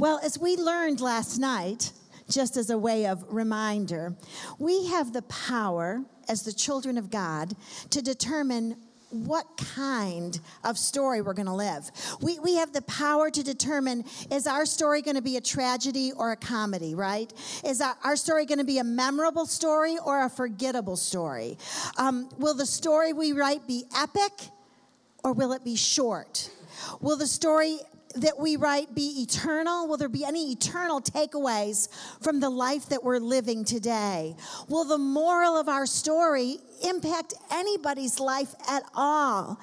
Well, as we learned last night, just as a way of reminder, we have the power as the children of God to determine what kind of story we're going to live. We, we have the power to determine is our story going to be a tragedy or a comedy, right? Is our, our story going to be a memorable story or a forgettable story? Um, will the story we write be epic or will it be short? Will the story that we write be eternal? Will there be any eternal takeaways from the life that we're living today? Will the moral of our story impact anybody's life at all?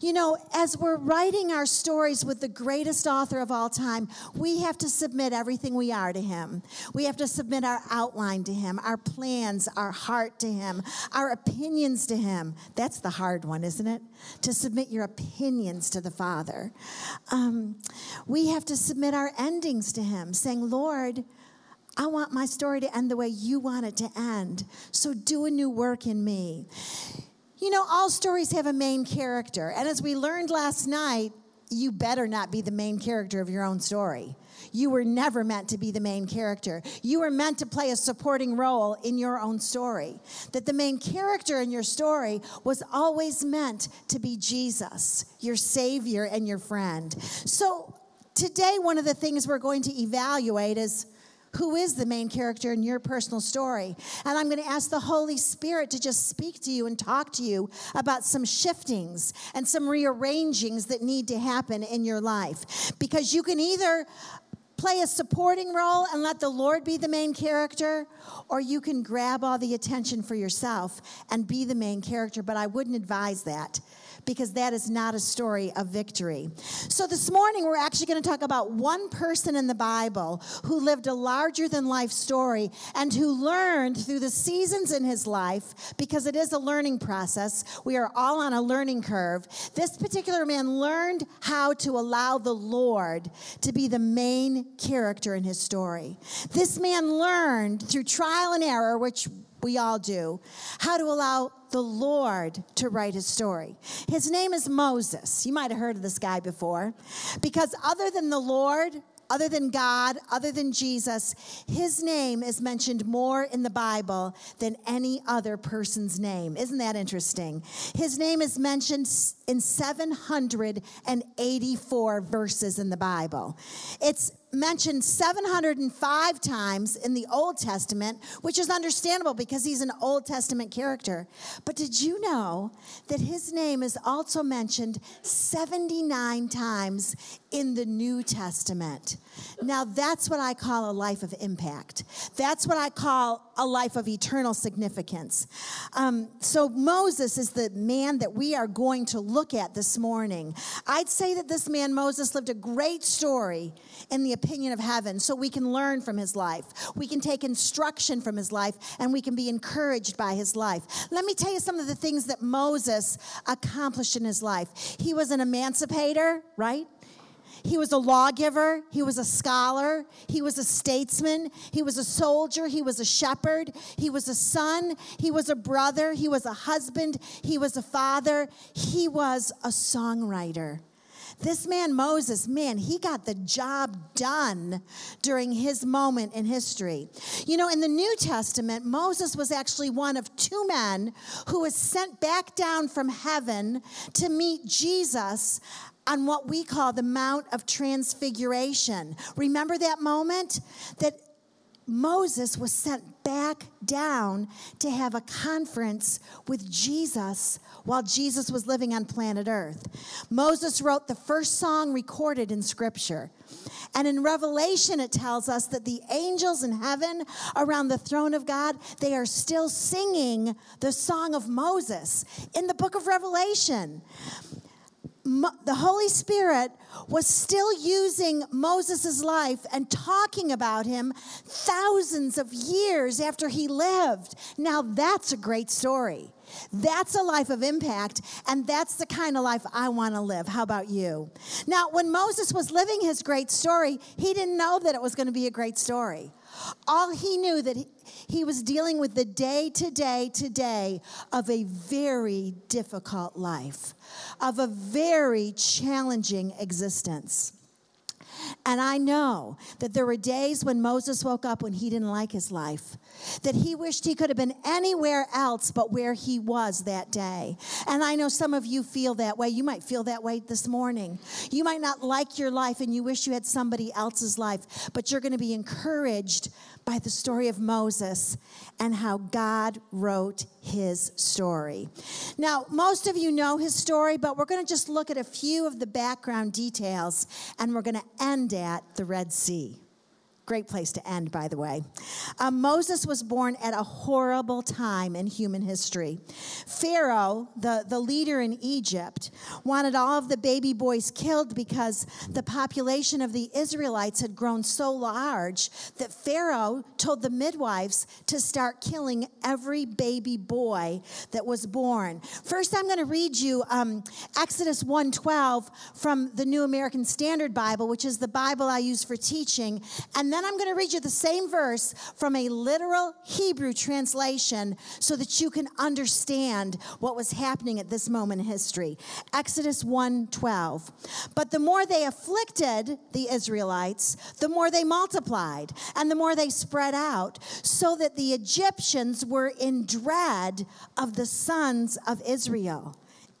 You know, as we're writing our stories with the greatest author of all time, we have to submit everything we are to him. We have to submit our outline to him, our plans, our heart to him, our opinions to him. That's the hard one, isn't it? To submit your opinions to the Father. Um, we have to submit our endings to him, saying, Lord, I want my story to end the way you want it to end. So do a new work in me. You know, all stories have a main character. And as we learned last night, you better not be the main character of your own story. You were never meant to be the main character. You were meant to play a supporting role in your own story. That the main character in your story was always meant to be Jesus, your Savior and your friend. So today, one of the things we're going to evaluate is who is the main character in your personal story. And I'm going to ask the Holy Spirit to just speak to you and talk to you about some shiftings and some rearrangings that need to happen in your life. Because you can either play a supporting role and let the Lord be the main character, or you can grab all the attention for yourself and be the main character. But I wouldn't advise that because that is not a story of victory. So this morning, we're actually going to talk about one person in the Bible who lived a larger than life story and who learned through the seasons in his life, because it is a learning process. We are all on a learning curve. This particular man learned how to allow the Lord to be the main character in his story. This man learned through trial and error, which we all do, how to allow the Lord to write his story. His name is Moses. You might have heard of this guy before, because other than the Lord, other than God, other than Jesus, his name is mentioned more in the Bible than any other person's name. Isn't that interesting? His name is mentioned in 784 verses in the Bible. It's mentioned 705 times in the Old Testament, which is understandable because he's an Old Testament character. But did you know that his name is also mentioned 79 times in the New Testament? Now, that's what I call a life of impact. That's what I call a life of eternal significance. Um, so, Moses is the man that we are going to look at this morning. I'd say that this man, Moses, lived a great story in the opinion of heaven so we can learn from his life. We can take instruction from his life and we can be encouraged by his life. Let me tell you some of the things that Moses accomplished in his life. He was an emancipator, right? He was a lawgiver. He was a scholar. He was a statesman. He was a soldier. He was a shepherd. He was a son. He was a brother. He was a husband. He was a father. He was a songwriter. This man, Moses, man, he got the job done during his moment in history. You know, in the New Testament, Moses was actually one of two men who was sent back down from heaven to meet Jesus on what we call the Mount of Transfiguration. Remember that moment? That Moses was sent back down to have a conference with Jesus while Jesus was living on planet Earth. Moses wrote the first song recorded in Scripture. And in Revelation, it tells us that the angels in heaven around the throne of God, they are still singing the song of Moses in the book of Revelation the Holy Spirit was still using Moses' life and talking about him thousands of years after he lived. Now, that's a great story. That's a life of impact, and that's the kind of life I want to live. How about you? Now, when Moses was living his great story, he didn't know that it was going to be a great story. All he knew that he, was dealing with the day to day to day of a very difficult life, of a very challenging existence. And I know that there were days when Moses woke up when he didn't like his life, that he wished he could have been anywhere else but where he was that day. And I know some of you feel that way. You might feel that way this morning. You might not like your life and you wish you had somebody else's life, but you're going to be encouraged by the story of Moses and how God wrote his story. Now, most of you know his story, but we're going to just look at a few of the background details and we're going to end at the Red Sea. Great place to end, by the way. Um, Moses was born at a horrible time in human history. Pharaoh, the, the leader in Egypt, wanted all of the baby boys killed because the population of the Israelites had grown so large that Pharaoh told the midwives to start killing every baby boy that was born. First, I'm going to read you um, Exodus 1:12 from the New American Standard Bible, which is the Bible I use for teaching, and then then I'm going to read you the same verse from a literal Hebrew translation so that you can understand what was happening at this moment in history. Exodus 1:12. But the more they afflicted the Israelites, the more they multiplied and the more they spread out, so that the Egyptians were in dread of the sons of Israel.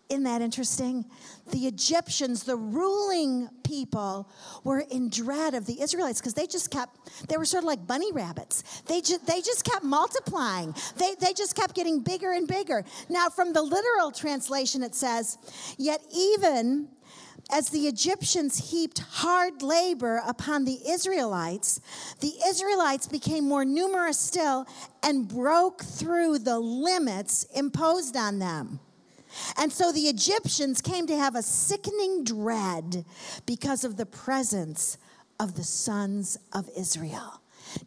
Isn't that interesting? The Egyptians, the ruling people, were in dread of the Israelites because they just kept, they were sort of like bunny rabbits. They just, they just kept multiplying. They, they just kept getting bigger and bigger. Now, from the literal translation, it says, Yet even as the Egyptians heaped hard labor upon the Israelites, the Israelites became more numerous still and broke through the limits imposed on them. And so the Egyptians came to have a sickening dread because of the presence of the sons of Israel.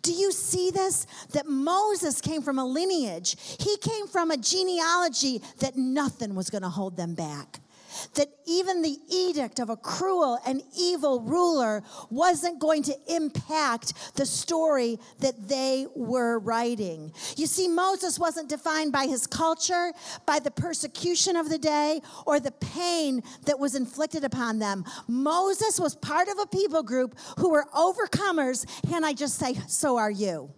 Do you see this? That Moses came from a lineage, he came from a genealogy that nothing was going to hold them back that even the edict of a cruel and evil ruler wasn't going to impact the story that they were writing. You see, Moses wasn't defined by his culture, by the persecution of the day, or the pain that was inflicted upon them. Moses was part of a people group who were overcomers. and I just say, so are you?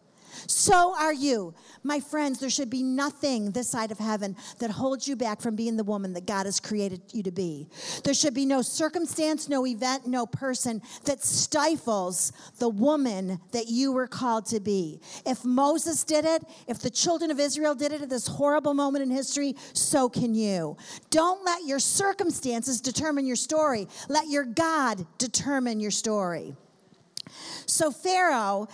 So are you. My friends, there should be nothing this side of heaven that holds you back from being the woman that God has created you to be. There should be no circumstance, no event, no person that stifles the woman that you were called to be. If Moses did it, if the children of Israel did it at this horrible moment in history, so can you. Don't let your circumstances determine your story. Let your God determine your story. So, Pharaoh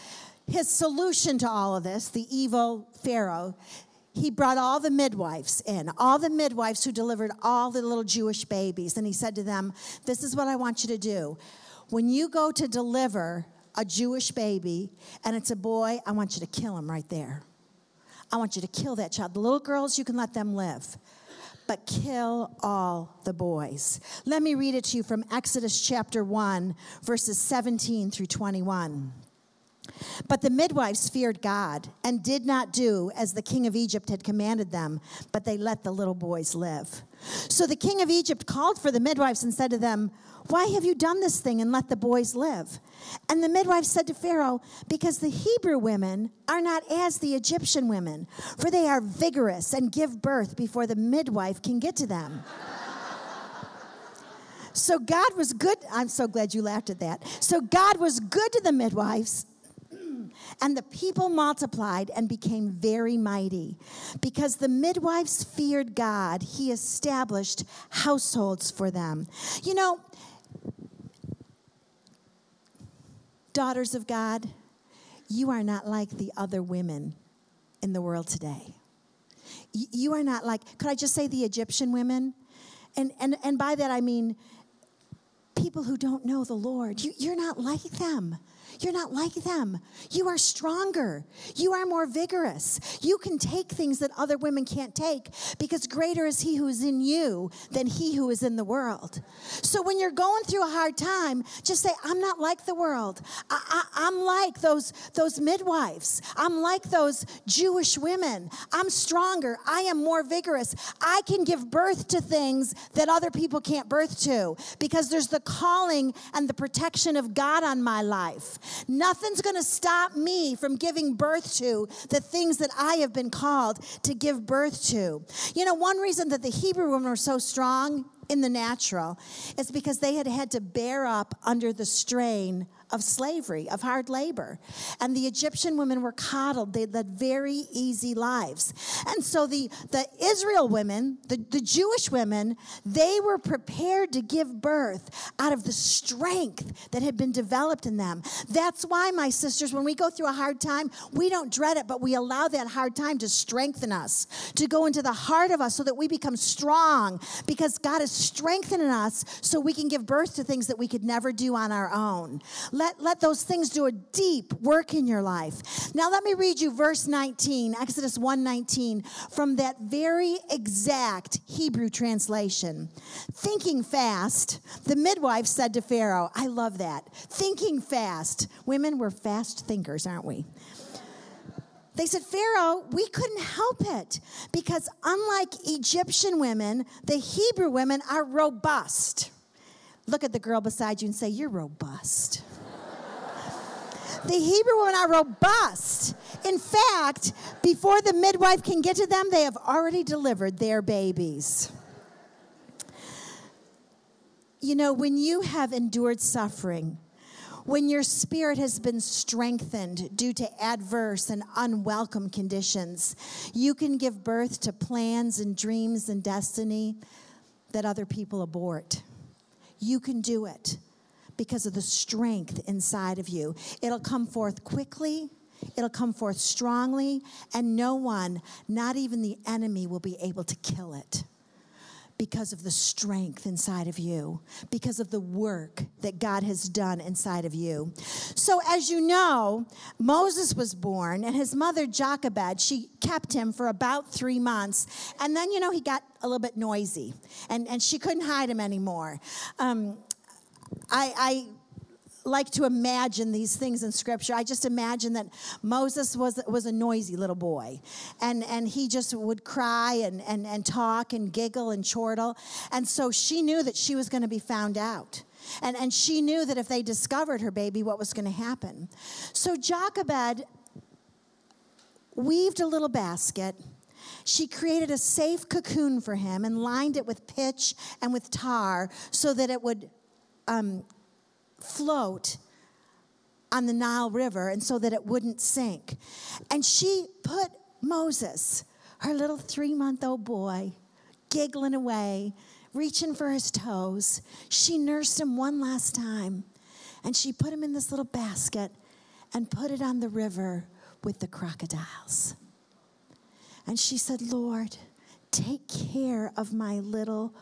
his solution to all of this, the evil Pharaoh, he brought all the midwives in, all the midwives who delivered all the little Jewish babies. And he said to them, This is what I want you to do. When you go to deliver a Jewish baby and it's a boy, I want you to kill him right there. I want you to kill that child. The little girls, you can let them live, but kill all the boys. Let me read it to you from Exodus chapter 1, verses 17 through 21. But the midwives feared God and did not do as the king of Egypt had commanded them, but they let the little boys live. So the king of Egypt called for the midwives and said to them, Why have you done this thing and let the boys live? And the midwives said to Pharaoh, Because the Hebrew women are not as the Egyptian women, for they are vigorous and give birth before the midwife can get to them. So God was good. I'm so glad you laughed at that. So God was good to the midwives and the people multiplied and became very mighty. Because the midwives feared God, he established households for them. You know, daughters of God, you are not like the other women in the world today. You are not like, could I just say the Egyptian women? And, and, and by that I mean people who don't know the Lord. You, you're not like them. You're not like them. You are stronger. You are more vigorous. You can take things that other women can't take because greater is He who is in you than He who is in the world. So when you're going through a hard time, just say, I'm not like the world. I, am like those, those midwives. I'm like those Jewish women. I'm stronger. I am more vigorous. I can give birth to things that other people can't birth to because there's the calling and the protection of God on my life. Nothing's going to stop me from giving birth to the things that I have been called to give birth to. You know, one reason that the Hebrew women were so strong in the natural is because they had had to bear up under the strain of slavery, of hard labor. And the Egyptian women were coddled. They led very easy lives. And so the, the Israel women, the, the Jewish women, they were prepared to give birth out of the strength that had been developed in them. That's why, my sisters, when we go through a hard time, we don't dread it, but we allow that hard time to strengthen us, to go into the heart of us so that we become strong because God is strengthening us so we can give birth to things that we could never do on our own. Let, let those things do a deep work in your life. Now let me read you verse 19, Exodus 1:19, from that very exact Hebrew translation. Thinking fast, the midwife said to Pharaoh, I love that. Thinking fast. Women, we're fast thinkers, aren't we? They said, Pharaoh, we couldn't help it because unlike Egyptian women, the Hebrew women are robust. Look at the girl beside you and say, You're robust. The Hebrew women are robust. In fact, before the midwife can get to them, they have already delivered their babies. You know, when you have endured suffering, when your spirit has been strengthened due to adverse and unwelcome conditions, you can give birth to plans and dreams and destiny that other people abort. You can do it because of the strength inside of you. It'll come forth quickly. It'll come forth strongly, and no one, not even the enemy, will be able to kill it because of the strength inside of you, because of the work that God has done inside of you. So, as you know, Moses was born, and his mother, Jochebed, she kept him for about three months. And then, you know, he got a little bit noisy, and, and she couldn't hide him anymore. Um, I, I like to imagine these things in scripture. I just imagine that Moses was, was a noisy little boy. And, and he just would cry and, and, and talk and giggle and chortle. And so she knew that she was going to be found out. And, and she knew that if they discovered her baby, what was going to happen. So Jochebed weaved a little basket. She created a safe cocoon for him and lined it with pitch and with tar so that it would um, float on the Nile River and so that it wouldn't sink. And she put Moses, her little three month old boy, giggling away, reaching for his toes. She nursed him one last time and she put him in this little basket and put it on the river with the crocodiles. And she said, Lord, take care of my little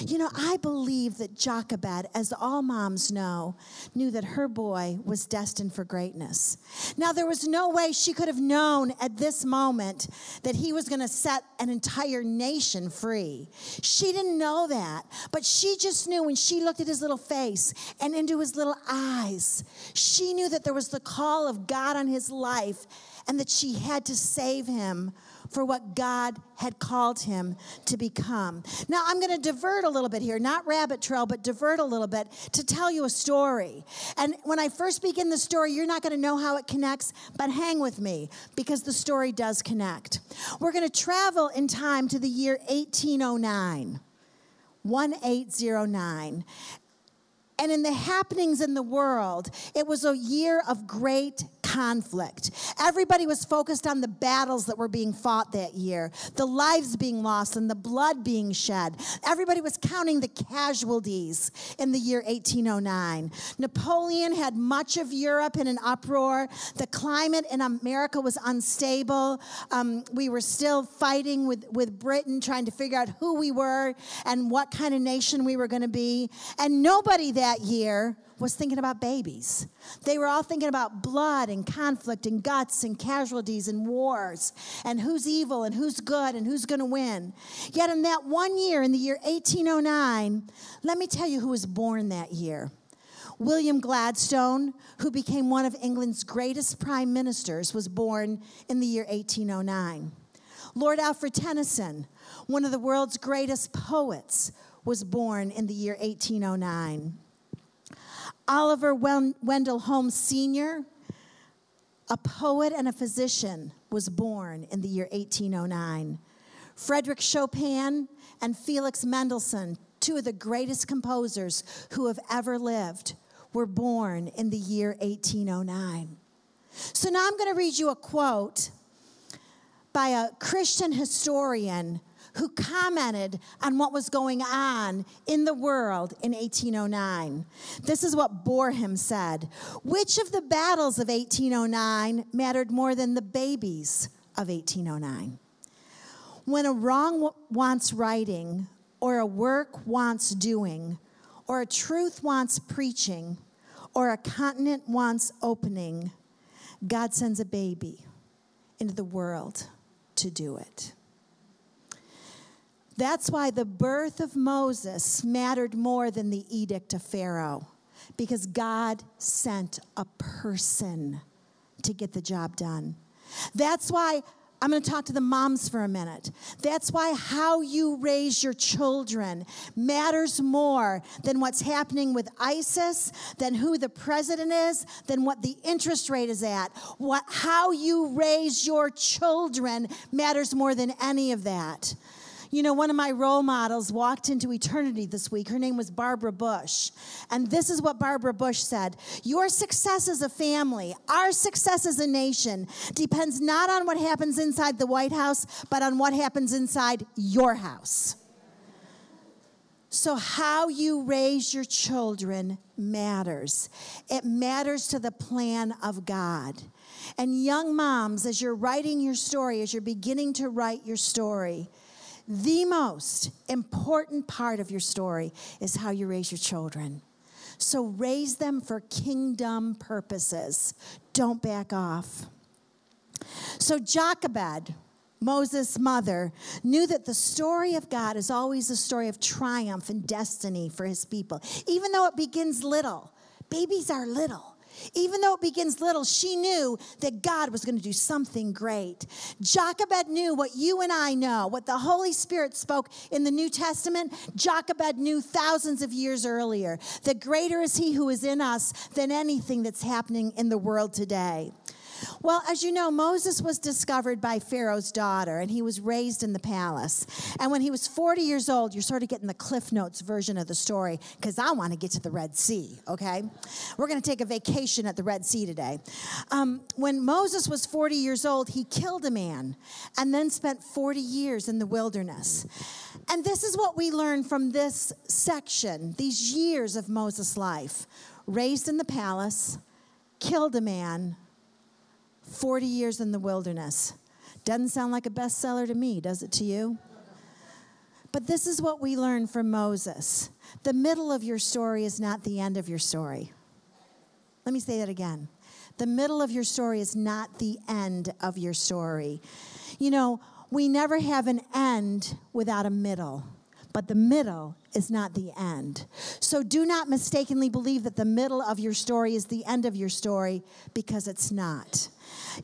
You know, I believe that Jochebed, as all moms know, knew that her boy was destined for greatness. Now, there was no way she could have known at this moment that he was going to set an entire nation free. She didn't know that, but she just knew when she looked at his little face and into his little eyes, she knew that there was the call of God on his life and that she had to save him for what God had called him to become. Now, I'm going to divert a little bit here, not rabbit trail, but divert a little bit to tell you a story. And when I first begin the story, you're not going to know how it connects, but hang with me because the story does connect. We're going to travel in time to the year 1809. 1809. And in the happenings in the world, it was a year of great conflict. Everybody was focused on the battles that were being fought that year, the lives being lost, and the blood being shed. Everybody was counting the casualties in the year 1809. Napoleon had much of Europe in an uproar. The climate in America was unstable. Um, we were still fighting with, with Britain, trying to figure out who we were and what kind of nation we were going to be. And nobody that year was thinking about babies. They were all thinking about blood and conflict and guts and casualties and wars and who's evil and who's good and who's going to win. Yet, in that one year, in the year 1809, let me tell you who was born that year. William Gladstone, who became one of England's greatest prime ministers, was born in the year 1809. Lord Alfred Tennyson, one of the world's greatest poets, was born in the year 1809. Oliver Wendell Holmes Sr., a poet and a physician, was born in the year 1809. Frederick Chopin and Felix Mendelssohn, two of the greatest composers who have ever lived, were born in the year 1809. So now I'm going to read you a quote by a Christian historian who commented on what was going on in the world in 1809. This is what Boreham said Which of the battles of 1809 mattered more than the babies of 1809? When a wrong wants righting, or a work wants doing, or a truth wants preaching, or a continent wants opening, God sends a baby into the world to do it. That's why the birth of Moses mattered more than the edict of Pharaoh, because God sent a person to get the job done. That's why I'm going to talk to the moms for a minute. That's why how you raise your children matters more than what's happening with ISIS, than who the president is, than what the interest rate is at. What, how you raise your children matters more than any of that. You know, one of my role models walked into eternity this week. Her name was Barbara Bush. And this is what Barbara Bush said Your success as a family, our success as a nation, depends not on what happens inside the White House, but on what happens inside your house. So, how you raise your children matters. It matters to the plan of God. And, young moms, as you're writing your story, as you're beginning to write your story, the most important part of your story is how you raise your children. So raise them for kingdom purposes. Don't back off. So Jochebed, Moses' mother, knew that the story of God is always a story of triumph and destiny for his people, even though it begins little. Babies are little. Even though it begins little, she knew that God was going to do something great. Jochebed knew what you and I know, what the Holy Spirit spoke in the New Testament. Jochebed knew thousands of years earlier that greater is He who is in us than anything that's happening in the world today. Well, as you know, Moses was discovered by Pharaoh's daughter, and he was raised in the palace. And when he was 40 years old, you're sort of getting the Cliff Notes version of the story, because I want to get to the Red Sea, okay? We're going to take a vacation at the Red Sea today. Um, when Moses was 40 years old, he killed a man and then spent 40 years in the wilderness. And this is what we learn from this section, these years of Moses' life. Raised in the palace, killed a man, 40 years in the wilderness. Doesn't sound like a bestseller to me, does it to you? But this is what we learn from Moses the middle of your story is not the end of your story. Let me say that again. The middle of your story is not the end of your story. You know, we never have an end without a middle, but the middle is not the end. So do not mistakenly believe that the middle of your story is the end of your story because it's not.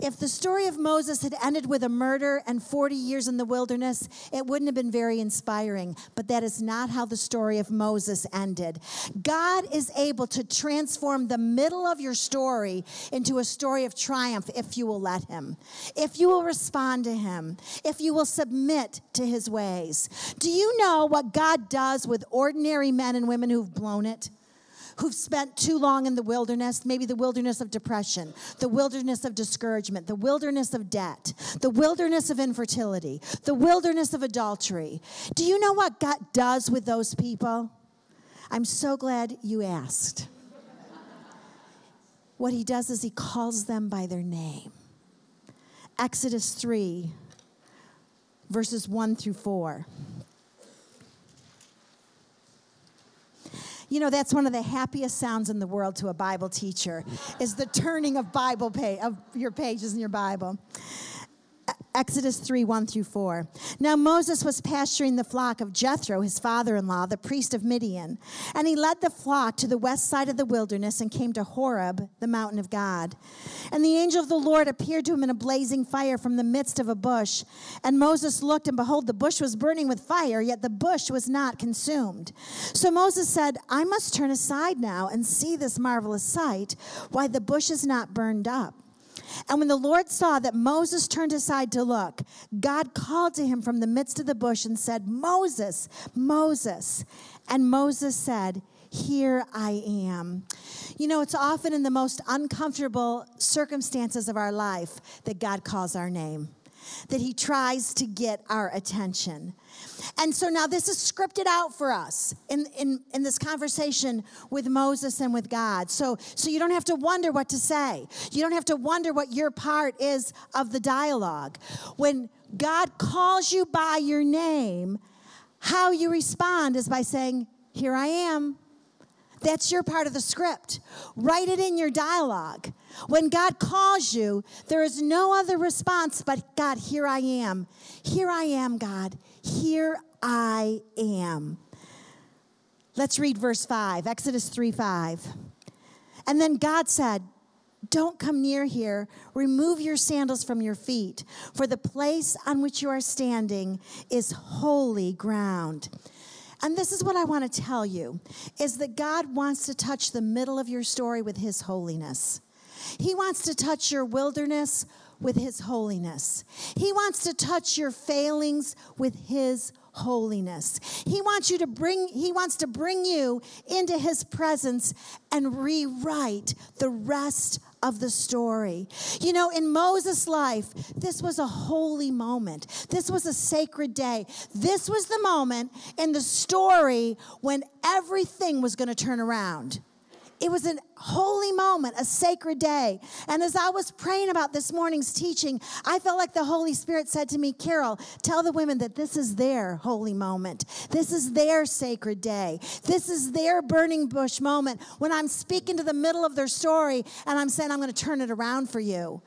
If the story of Moses had ended with a murder and 40 years in the wilderness, it wouldn't have been very inspiring. But that is not how the story of Moses ended. God is able to transform the middle of your story into a story of triumph if you will let Him, if you will respond to Him, if you will submit to His ways. Do you know what God does with ordinary men and women who've blown it? Who've spent too long in the wilderness, maybe the wilderness of depression, the wilderness of discouragement, the wilderness of debt, the wilderness of infertility, the wilderness of adultery. Do you know what God does with those people? I'm so glad you asked. What he does is he calls them by their name. Exodus 3, verses 1 through 4. You know, that's one of the happiest sounds in the world to a Bible teacher is the turning of Bible of your pages in your Bible. Exodus 3 1 through 4. Now Moses was pasturing the flock of Jethro, his father in law, the priest of Midian. And he led the flock to the west side of the wilderness and came to Horeb, the mountain of God. And the angel of the Lord appeared to him in a blazing fire from the midst of a bush. And Moses looked, and behold, the bush was burning with fire, yet the bush was not consumed. So Moses said, I must turn aside now and see this marvelous sight, why the bush is not burned up. And when the Lord saw that Moses turned aside to look, God called to him from the midst of the bush and said, Moses, Moses. And Moses said, Here I am. You know, it's often in the most uncomfortable circumstances of our life that God calls our name, that he tries to get our attention. And so now this is scripted out for us in, in, in this conversation with Moses and with God. So, so you don't have to wonder what to say. You don't have to wonder what your part is of the dialogue. When God calls you by your name, how you respond is by saying, Here I am. That's your part of the script. Write it in your dialogue. When God calls you, there is no other response but God, here I am. Here I am, God. Here I am. Let's read verse 5, Exodus 3 5. And then God said, Don't come near here. Remove your sandals from your feet, for the place on which you are standing is holy ground. And this is what I want to tell you is that God wants to touch the middle of your story with his holiness. He wants to touch your wilderness with his holiness. He wants to touch your failings with his holiness. He wants you to bring he wants to bring you into his presence and rewrite the rest of the story. You know, in Moses' life, this was a holy moment. This was a sacred day. This was the moment in the story when everything was going to turn around. It was a holy moment, a sacred day. And as I was praying about this morning's teaching, I felt like the Holy Spirit said to me, Carol, tell the women that this is their holy moment. This is their sacred day. This is their burning bush moment when I'm speaking to the middle of their story and I'm saying, I'm going to turn it around for you.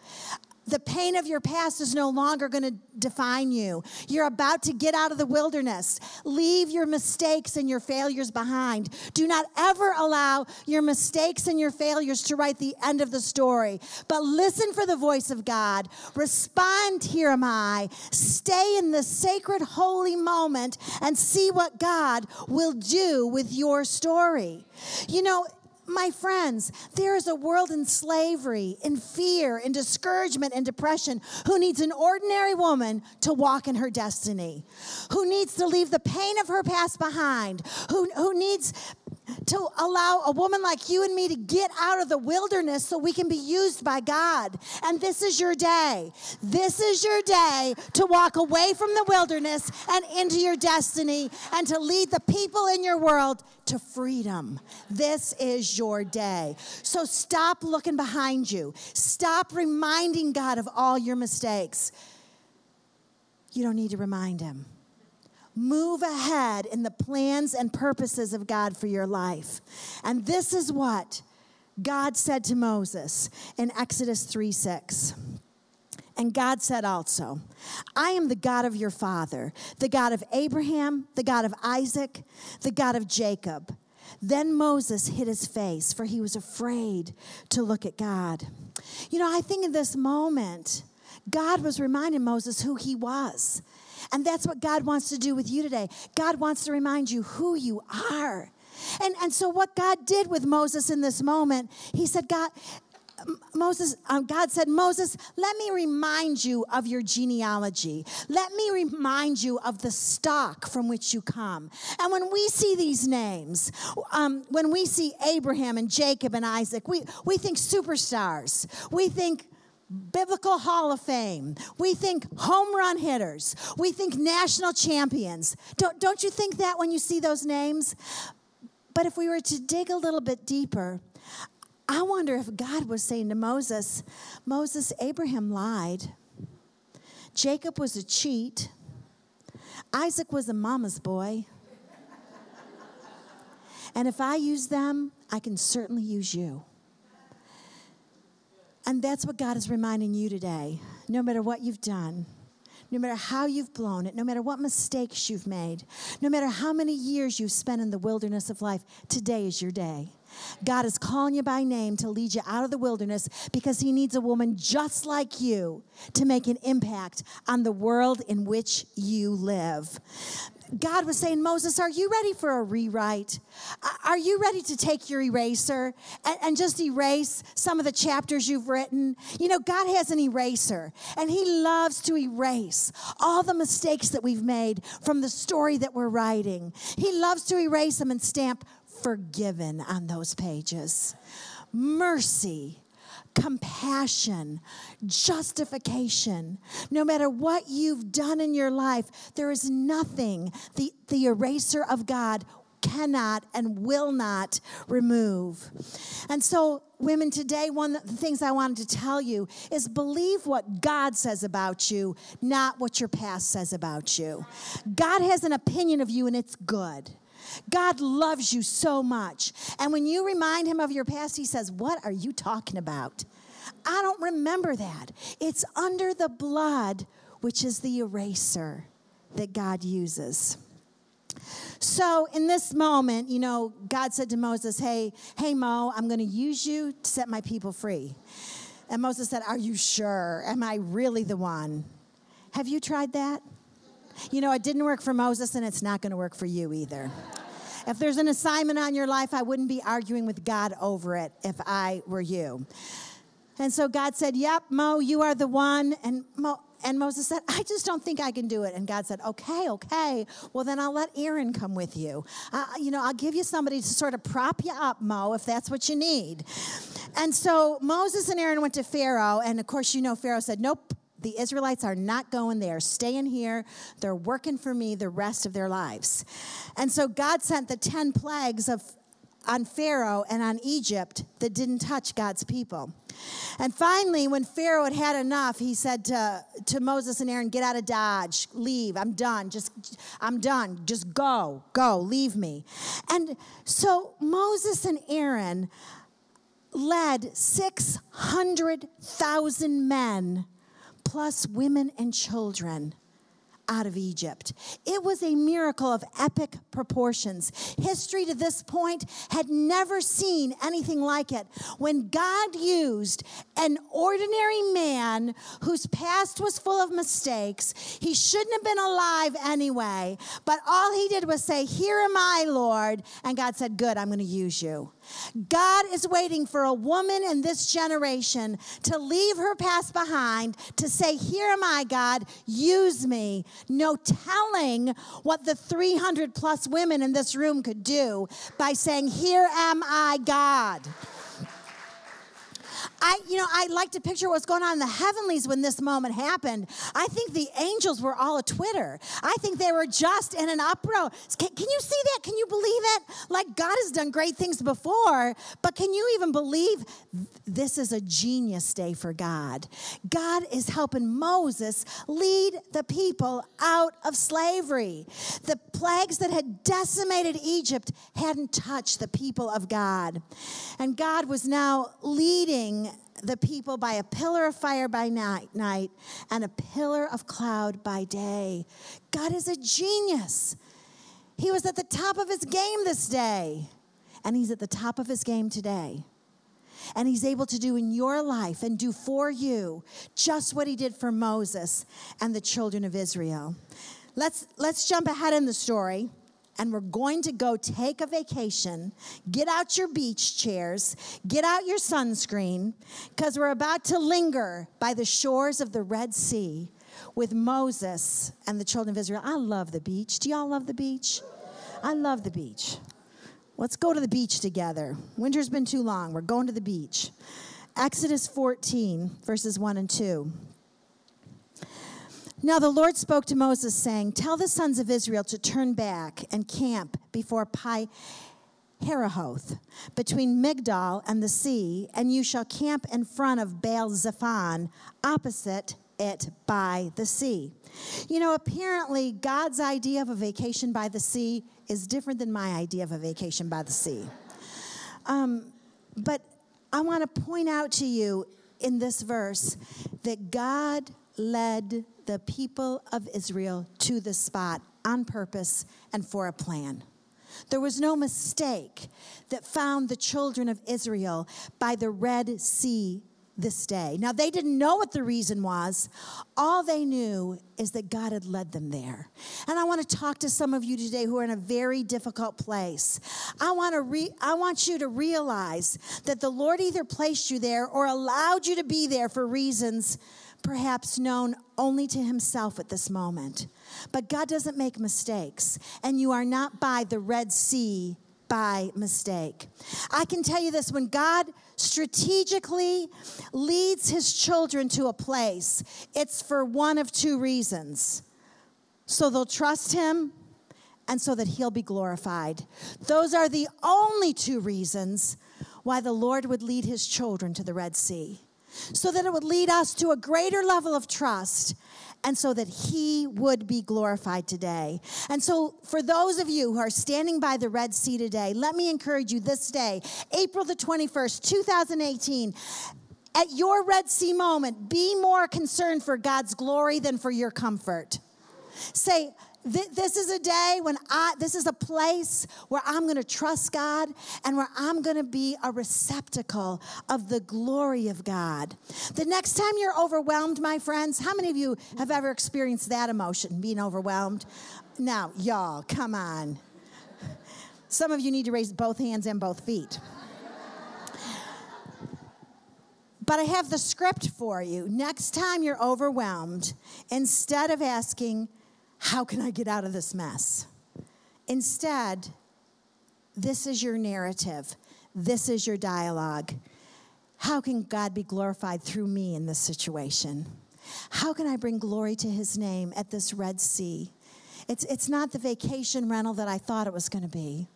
The pain of your past is no longer going to define you. You're about to get out of the wilderness. Leave your mistakes and your failures behind. Do not ever allow your mistakes and your failures to write the end of the story, but listen for the voice of God. Respond, here am I. Stay in the sacred, holy moment and see what God will do with your story. You know, my friends, there is a world in slavery, in fear, in discouragement, and depression. Who needs an ordinary woman to walk in her destiny, who needs to leave the pain of her past behind, who, who needs to allow a woman like you and me to get out of the wilderness so we can be used by God. And this is your day. This is your day to walk away from the wilderness and into your destiny and to lead the people in your world to freedom. This is your day. So stop looking behind you. Stop reminding God of all your mistakes. You don't need to remind him move ahead in the plans and purposes of God for your life. And this is what God said to Moses in Exodus 3 6. And God said also, I am the God of your father, the God of Abraham, the God of Isaac, the God of Jacob. Then Moses hid his face, for he was afraid to look at God. You know, I think in this moment, God was reminding Moses who he was. And that's what God wants to do with you today. God wants to remind you who you are. And, and so, what God did with Moses in this moment, he said, God, Moses, um, God said, Moses, let me remind you of your genealogy. Let me remind you of the stock from which you come. And when we see these names, um, when we see Abraham and Jacob and Isaac, we, we think superstars. We think Biblical Hall of Fame. We think home run hitters. We think national champions. Don't, don't you think that when you see those names? But if we were to dig a little bit deeper, I wonder if God was saying to Moses, Moses, Abraham lied. Jacob was a cheat. Isaac was a mama's boy. And if I use them, I can certainly use you. And that's what God is reminding you today. No matter what you've done, no matter how you've blown it, no matter what mistakes you've made, no matter how many years you've spent in the wilderness of life, today is your day. God is calling you by name to lead you out of the wilderness because He needs a woman just like you to make an impact on the world in which you live. God was saying, Moses, are you ready for a rewrite? Are you ready to take your eraser and, and, just erase some of the chapters you've written? You know, God has an eraser, and He loves to erase all the mistakes that we've made from the story that we're writing. He loves to erase them and stamp forgiven on those pages. Mercy compassion, justification. No matter what you've done in your life, there is nothing the, the eraser of God cannot and will not remove. And so, women, today, one of the things I wanted to tell you is believe what God says about you, not what your past says about you. God has an opinion of you, and it's good. God loves you so much. And when you remind him of your past, he says, What are you talking about? I don't remember that. It's under the blood, which is the eraser that God uses. So in this moment, you know, God said to Moses, Hey, hey, Mo, I'm going to use you to set my people free. And Moses said, Are you sure? Am I really the one? Have you tried that? You know, it didn't work for Moses, and it's not going to work for you either. If there's an assignment on your life, I wouldn't be arguing with God over it if I were you. And so God said, Yep, Mo, you are the one. And Mo, and Moses said, I just don't think I can do it. And God said, Okay, okay. Well, then I'll let Aaron come with you. Uh, you know, I'll give you somebody to sort of prop you up, Mo, if that's what you need. And so Moses and Aaron went to Pharaoh. And of course, you know, Pharaoh said, Nope, the Israelites are not going there. Staying here. They're working for me the rest of their lives. And so God sent the 10 plagues of on Pharaoh and on Egypt that didn't touch God's people. And finally, when Pharaoh had had enough, he said to, to Moses and Aaron, Get out of Dodge, leave, I'm done, just, I'm done, just go, go, leave me. And so Moses and Aaron led 600,000 men plus women and children out of Egypt. It was a miracle of epic proportions. History to this point had never seen anything like it. When God used an ordinary man whose past was full of mistakes, he shouldn't have been alive anyway, but all he did was say, Here am I, Lord. And God said, Good, I'm going to use you. God is waiting for a woman in this generation to leave her past behind, to say, Here am I, God, use me. No telling what the 300 plus women in this room could do by saying, Here am I, God. I, you know, I like to picture what's going on in the heavenlies when this moment happened. I think the angels were all a Twitter. I think they were just in an uproar. Can, can you see that? Can you believe it? Like God has done great things before, but can you even believe this is a genius day for God? God is helping Moses lead the people out of slavery. The plagues that had decimated Egypt hadn't touched the people of God. And God was now leading the people by a pillar of fire by night, night and a pillar of cloud by day. God is a genius. He was at the top of his game this day, and he's at the top of his game today. And he's able to do in your life and do for you just what he did for Moses and the children of Israel. Let's, let's jump ahead in the story and we're going to go take a vacation. Get out your beach chairs, get out your sunscreen, because we're about to linger by the shores of the Red Sea with Moses and the children of Israel. I love the beach. Do y'all love the beach? I love the beach. Let's go to the beach together. Winter's been too long. We're going to the beach. Exodus 14, verses 1 and 2. Now the Lord spoke to Moses, saying, Tell the sons of Israel to turn back and camp before Pi Hahiroth, between Migdol and the sea, and you shall camp in front of Baal Zephon, opposite it by the sea. You know, apparently, God's idea of a vacation by the sea is different than my idea of a vacation by the sea. Um, but I want to point out to you in this verse that God led the people of Israel to the spot on purpose and for a plan. There was no mistake that found the children of Israel by the Red Sea this day. Now, they didn't know what the reason was. All they knew is that God had led them there. And I want to talk to some of you today who are in a very difficult place. I want, to re- I want you to realize that the Lord either placed you there or allowed you to be there for reasons perhaps known only to himself at this moment. But God doesn't make mistakes, and you are not by the Red Sea by mistake. I can tell you this when God strategically leads his children to a place, it's for one of two reasons. So they'll trust him and so that he'll be glorified. Those are the only two reasons why the Lord would lead his children to the Red Sea so that it would lead us to a greater level of trust and so that he would be glorified today. And so, for those of you who are standing by the Red Sea today, let me encourage you this day, April the 21st, 2018 at your Red Sea moment, be more concerned for God's glory than for your comfort. Say, this is a day when I, this is a place where I'm going to trust God and where I'm going to be a receptacle of the glory of God. The next time you're overwhelmed, my friends, how many of you have ever experienced that emotion, being overwhelmed? Now, y'all, come on. Some of you need to raise both hands and both feet. But I have the script for you. Next time you're overwhelmed, instead of asking, how can I get out of this mess? Instead, this is your narrative, this is your dialogue. How can God be glorified through me in this situation? How can I bring glory to his name at this Red Sea? It's, it's not the vacation rental that I thought it was going to be.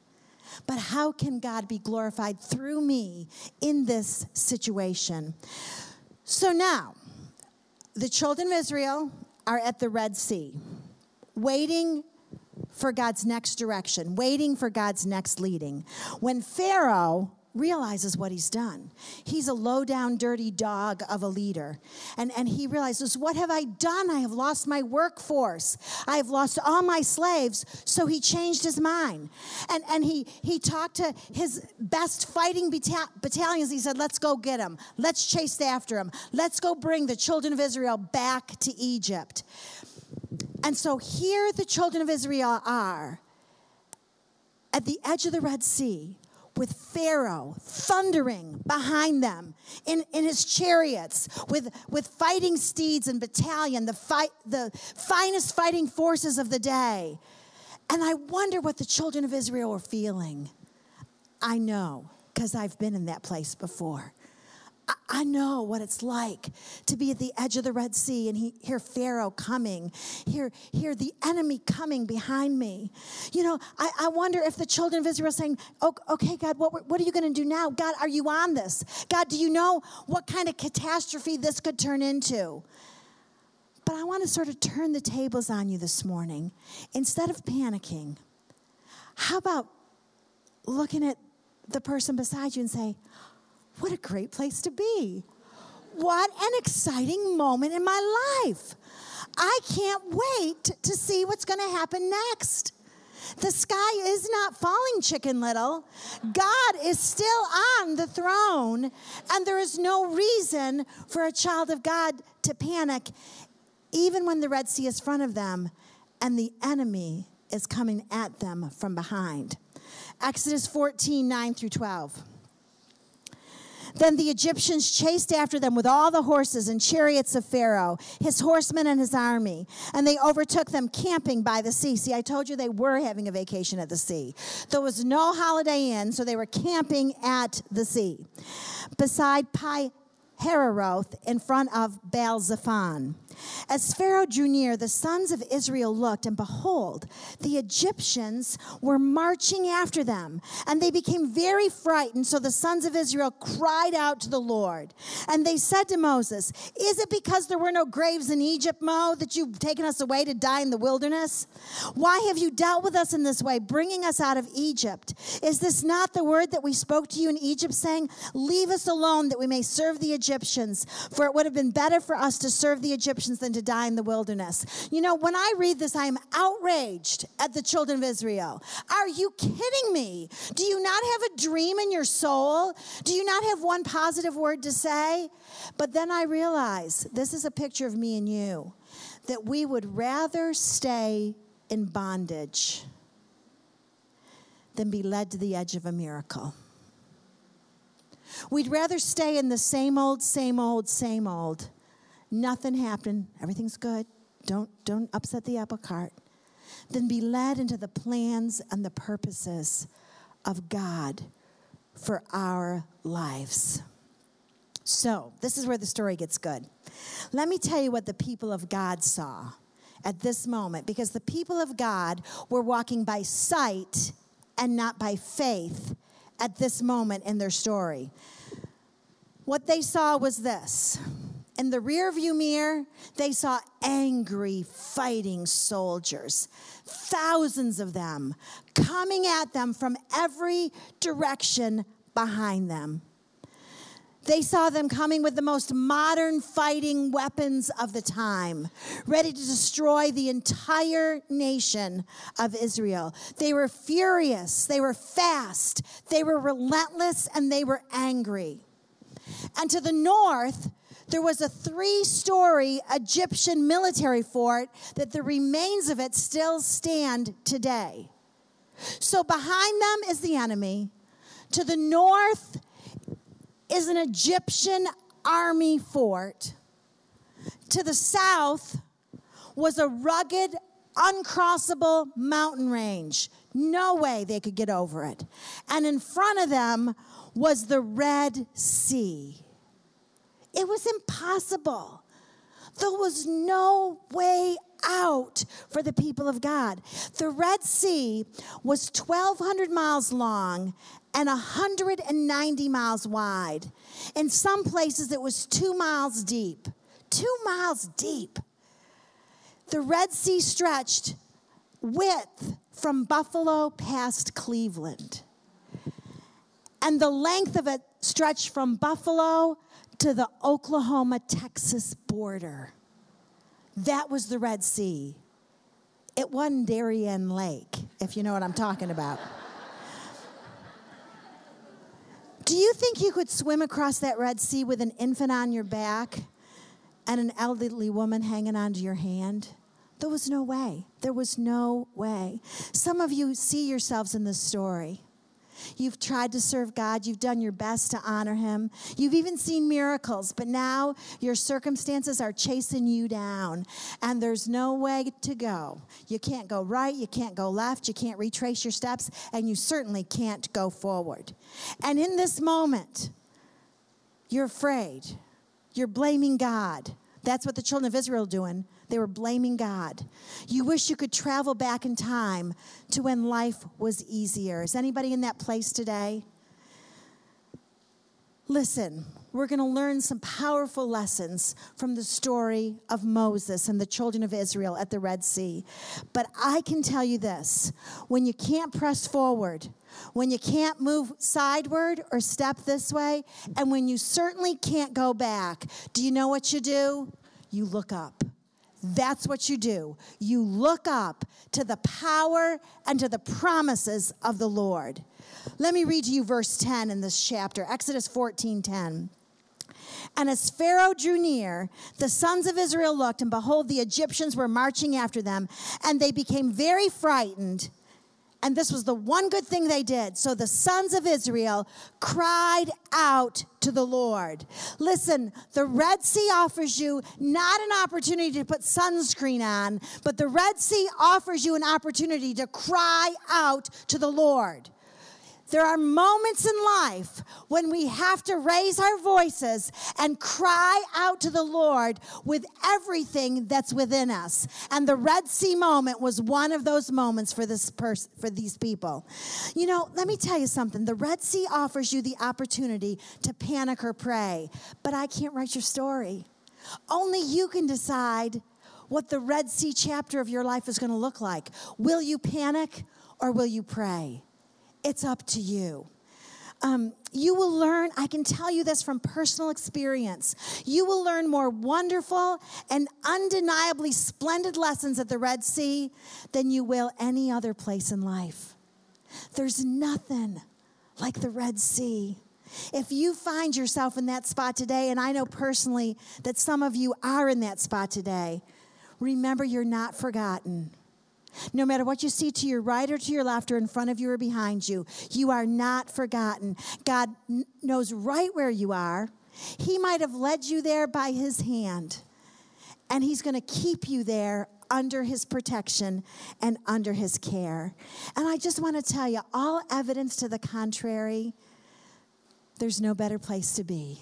But how can God be glorified through me in this situation? So now, the children of Israel are at the Red Sea waiting for God's next direction, waiting for God's next leading. When Pharaoh realizes what he's done. He's a low down, dirty dog of a leader. And, and he realizes, What have I done? I have lost my workforce. I have lost all my slaves. So he changed his mind. And, and he, he talked to his best fighting battalions. He said, Let's go get them. Let's chase after them. Let's go bring the children of Israel back to Egypt. And so here the children of Israel are at the edge of the Red Sea with Pharaoh thundering behind them in, in his chariots with, with fighting steeds and battalion, the, fight, the finest fighting forces of the day. And I wonder what the children of Israel were feeling. I know because I've been in that place before. I know what it's like to be at the edge of the Red Sea and he, hear Pharaoh coming, hear, hear the enemy coming behind me. You know, I, I wonder if the children of Israel are saying, okay, God, what, what are you going to do now? God, are you on this? God, do you know what kind of catastrophe this could turn into? But I want to sort of turn the tables on you this morning. Instead of panicking, how about looking at the person beside you and say, what a great place to be. What an exciting moment in my life. I can't wait to see what's going to happen next. The sky is not falling, Chicken Little. God is still on the throne, and there is no reason for a child of God to panic, even when the Red Sea is in front of them and the enemy is coming at them from behind. Exodus 14 9 through 12. Then the Egyptians chased after them with all the horses and chariots of Pharaoh, his horsemen and his army, and they overtook them camping by the sea. See, I told you they were having a vacation at the sea. There was no holiday inn, so they were camping at the sea. Beside Pi Haroth in front of Baal Zephon. As Pharaoh drew near, the sons of Israel looked, and behold, the Egyptians were marching after them. And they became very frightened. So the sons of Israel cried out to the Lord. And they said to Moses, Is it because there were no graves in Egypt, Mo, that you've taken us away to die in the wilderness? Why have you dealt with us in this way, bringing us out of Egypt? Is this not the word that we spoke to you in Egypt, saying, Leave us alone that we may serve the Egyptians? For it would have been better for us to serve the Egyptians than to die in the wilderness. You know, when I read this, I am outraged at the children of Israel. Are you kidding me? Do you not have a dream in your soul? Do you not have one positive word to say? But then I realize this is a picture of me and you that we would rather stay in bondage than be led to the edge of a miracle. We'd rather stay in the same old, same old, same old. Nothing happened. Everything's good. Don't, don't upset the apple cart. Than be led into the plans and the purposes of God for our lives. So, this is where the story gets good. Let me tell you what the people of God saw at this moment, because the people of God were walking by sight and not by faith at this moment in their story. What they saw was this. In the rearview mirror, they saw angry, fighting soldiers, thousands of them coming at them from every direction behind them. They saw them coming with the most modern fighting weapons of the time, ready to destroy the entire nation of Israel. They were furious, they were fast, they were relentless, and they were angry. And to the north, there was a three story Egyptian military fort that the remains of it still stand today. So behind them is the enemy. To the north is an Egyptian army fort. To the south was a rugged, uncrossable mountain range. No way they could get over it. And in front of them was the Red Sea. It was impossible. There was no way out for the people of God. The Red Sea was 1,200 miles long and 190 miles wide. In some places, it was two miles deep. Two miles deep. The Red Sea stretched width from Buffalo past Cleveland. And the length of it stretched from Buffalo to the Oklahoma Texas border. That was the Red Sea. It wasn't Darien Lake, if you know what I'm talking about. Do you think you could swim across that Red Sea with an infant on your back and an elderly woman hanging onto your hand? There was no way. There was no way. Some of you see yourselves in this story. You've tried to serve God. You've done your best to honor Him. You've even seen miracles, but now your circumstances are chasing you down, and there's no way to go. You can't go right, you can't go left, you can't retrace your steps, and you certainly can't go forward. And in this moment, you're afraid. You're blaming God. That's what the children of Israel are doing. They were blaming God. You wish you could travel back in time to when life was easier. Is anybody in that place today? Listen, we're going to learn some powerful lessons from the story of Moses and the children of Israel at the Red Sea. But I can tell you this when you can't press forward, when you can't move sideward or step this way, and when you certainly can't go back, do you know what you do? You look up. That's what you do. You look up to the power and to the promises of the Lord. Let me read to you verse 10 in this chapter, Exodus 14 10. And as Pharaoh drew near, the sons of Israel looked, and behold, the Egyptians were marching after them, and they became very frightened and this was the one good thing they did. So the sons of Israel cried out to the Lord. Listen, the Red Sea offers you not an opportunity to put sunscreen on, but the Red Sea offers you an opportunity to cry out to the Lord. There are moments in life when we have to raise our voices and cry out to the Lord with everything that's within us. And the Red Sea moment was one of those moments for this person for these people. You know, let me tell you something. The Red Sea offers you the opportunity to panic or pray, but I can't write your story. Only you can decide what the Red Sea chapter of your life is going to look like. Will you panic or will you pray? It's up to you. Um, you will learn, I can tell you this from personal experience, you will learn more wonderful and undeniably splendid lessons at the Red Sea than you will any other place in life. There's nothing like the Red Sea. If you find yourself in that spot today, and I know personally that some of you are in that spot today, remember you're not forgotten. No matter what you see to your right or to your left or in front of you or behind you, you are not forgotten. God knows right where you are. He might have led you there by his hand, and he's going to keep you there under his protection and under his care. And I just want to tell you all evidence to the contrary, there's no better place to be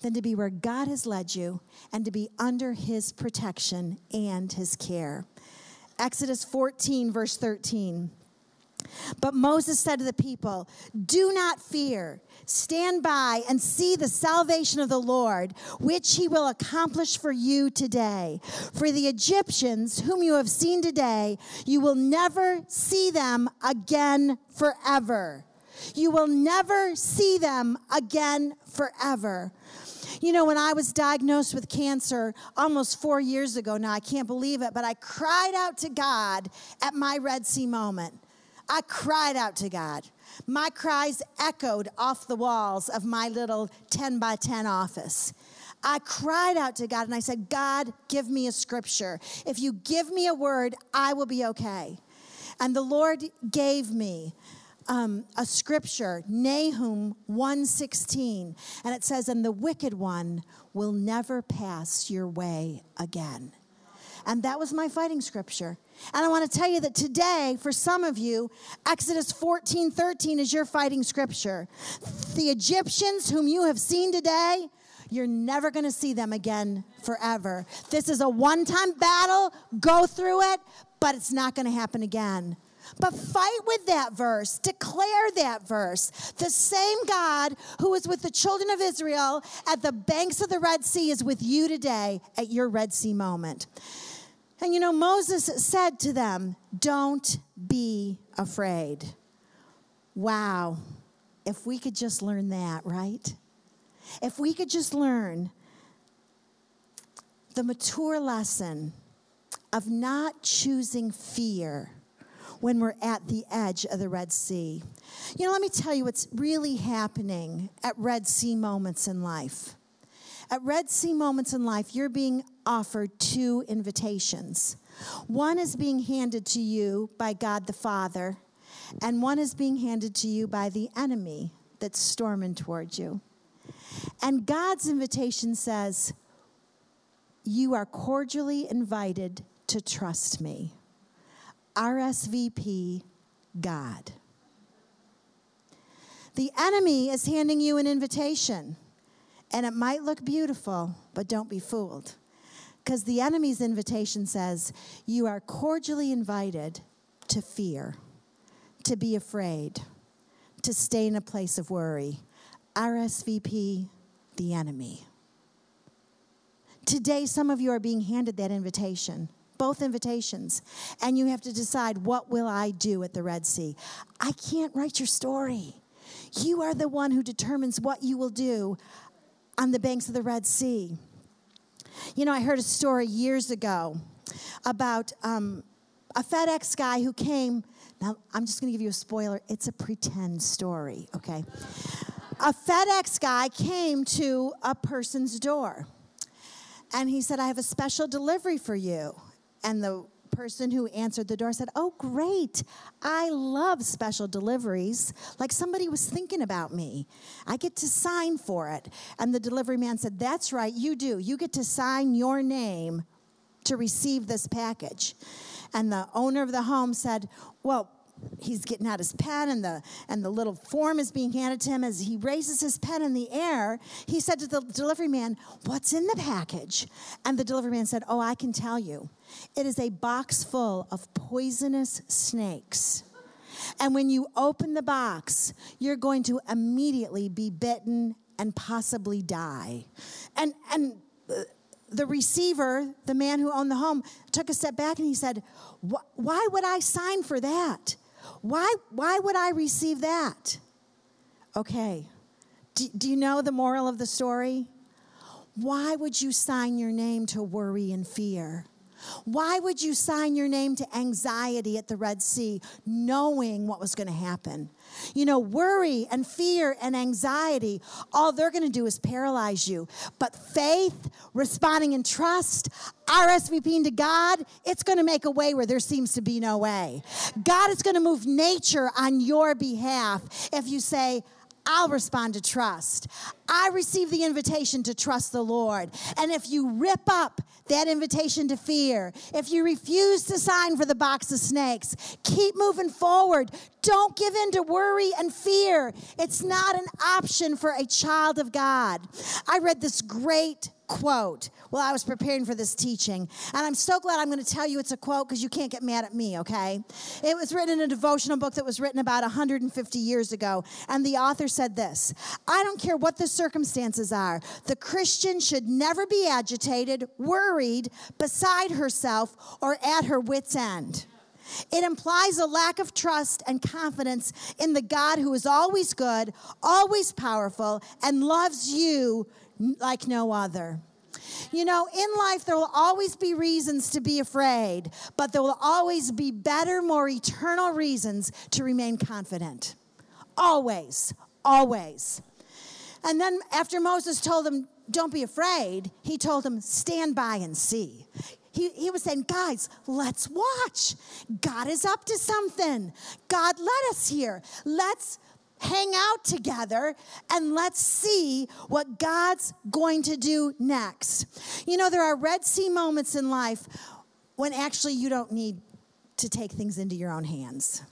than to be where God has led you and to be under his protection and his care. Exodus 14, verse 13. But Moses said to the people, Do not fear. Stand by and see the salvation of the Lord, which he will accomplish for you today. For the Egyptians, whom you have seen today, you will never see them again forever. You will never see them again forever. You know, when I was diagnosed with cancer almost four years ago now, I can't believe it, but I cried out to God at my Red Sea moment. I cried out to God. My cries echoed off the walls of my little 10 by 10 office. I cried out to God and I said, God, give me a scripture. If you give me a word, I will be okay. And the Lord gave me um, a scripture, Nahum 1:16, and it says, "And the wicked one will never pass your way again." And that was my fighting scripture. And I want to tell you that today, for some of you, Exodus 14 13 is your fighting scripture. The Egyptians whom you have seen today, you're never going to see them again forever. This is a one time battle. Go through it, but it's not going to happen again. But fight with that verse, declare that verse. The same God who was with the children of Israel at the banks of the Red Sea is with you today at your Red Sea moment. And you know, Moses said to them, Don't be afraid. Wow. If we could just learn that, right? If we could just learn the mature lesson of not choosing fear when we're at the edge of the Red Sea. You know, let me tell you what's really happening at Red Sea moments in life. At Red Sea moments in life, you're being offered two invitations. One is being handed to you by God the Father, and one is being handed to you by the enemy that's storming towards you. And God's invitation says, You are cordially invited to trust me. RSVP God. The enemy is handing you an invitation, and it might look beautiful, but don't be fooled. Because the enemy's invitation says, You are cordially invited to fear, to be afraid, to stay in a place of worry. RSVP, the enemy. Today, some of you are being handed that invitation both invitations and you have to decide what will i do at the red sea? I can't write your story. You are the one who determines what you will do on the banks of the red sea. You know i heard a story years ago about um, a fedex guy who came now i'm just going to give you a spoiler it's a pretend story okay? A fedex guy came to a person's door and he said, I have a special delivery for you. And the person who answered the door said, Oh, great. I love special deliveries. Like somebody was thinking about me. I get to sign for it. And the delivery man said, That's right, you do. You get to sign your name to receive this package. And the owner of the home said, Well, he's getting out his pen and the and the little form is being handed to him. As he raises his pen in the air he said to the delivery man what's in the package? And the delivery man said oh i can tell you. It is a box full of poisonous snakes. And when you open the box you're going to immediately be bitten and possibly die. And and uh, the receiver, the man who owned the home, took a step back and he said, Why would I sign for that? Why, why would I receive that? Okay. Do, do you know the moral of the story? Why would you sign your name to worry and fear? Why would you sign your name to anxiety at the Red Sea knowing what was going to happen? You know, worry and fear and anxiety, all they're going to do is paralyze you. But faith, responding in trust, RSVPing to God, it's going to make a way where there seems to be no way. God is going to move nature on your behalf if you say, I'll respond to trust. I receive the invitation to trust the Lord. And if you rip up that invitation to fear, if you refuse to sign for the box of snakes, keep moving forward. Don't give in to worry and fear. It's not an option for a child of God. I read this great quote while I was preparing for this teaching. And I'm so glad I'm going to tell you it's a quote because you can't get mad at me, okay? It was written in a devotional book that was written about 150 years ago. And the author said this I don't care what the circumstances are, the Christian should never be agitated, worried, beside herself, or at her wits' end. It implies a lack of trust and confidence in the God who is always good, always powerful, and loves you like no other. You know, in life, there will always be reasons to be afraid, but there will always be better, more eternal reasons to remain confident. Always, always. And then after Moses told them, Don't be afraid, he told them, Stand by and see. He, he was saying, Guys, let's watch. God is up to something. God led us here. Let's hang out together and let's see what God's going to do next. You know, there are Red Sea moments in life when actually you don't need to take things into your own hands.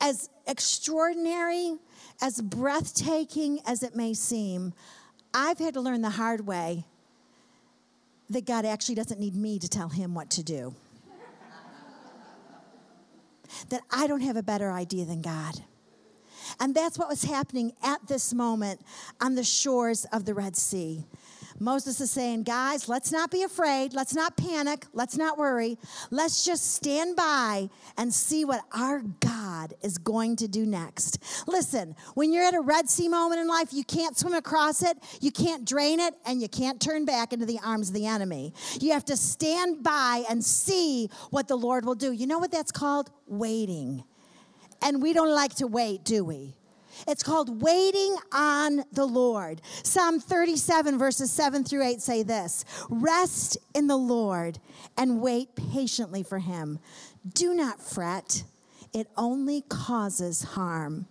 As extraordinary, as breathtaking as it may seem, I've had to learn the hard way that God actually doesn't need me to tell him what to do. that I don't have a better idea than God. And that's what was happening at this moment on the shores of the Red Sea. Moses is saying, guys, let's not be afraid. Let's not panic. Let's not worry. Let's just stand by and see what our God is going to do next. Listen, when you're at a Red Sea moment in life, you can't swim across it, you can't drain it, and you can't turn back into the arms of the enemy. You have to stand by and see what the Lord will do. You know what that's called? Waiting. And we don't like to wait, do we? It's called waiting on the Lord. Psalm 37, verses 7 through 8 say this Rest in the Lord and wait patiently for him. Do not fret, it only causes harm.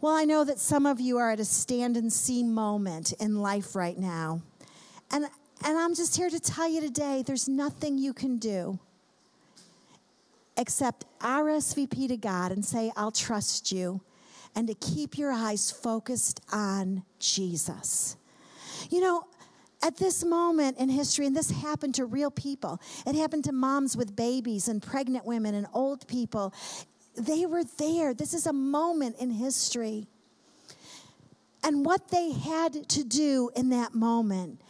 Well, I know that some of you are at a stand and see moment in life right now. And, and I'm just here to tell you today there's nothing you can do except RSVP to God and say, I'll trust you, and to keep your eyes focused on Jesus. You know, at this moment in history, and this happened to real people, it happened to moms with babies and pregnant women and old people. They were there. This is a moment in history. And what they had to do in that moment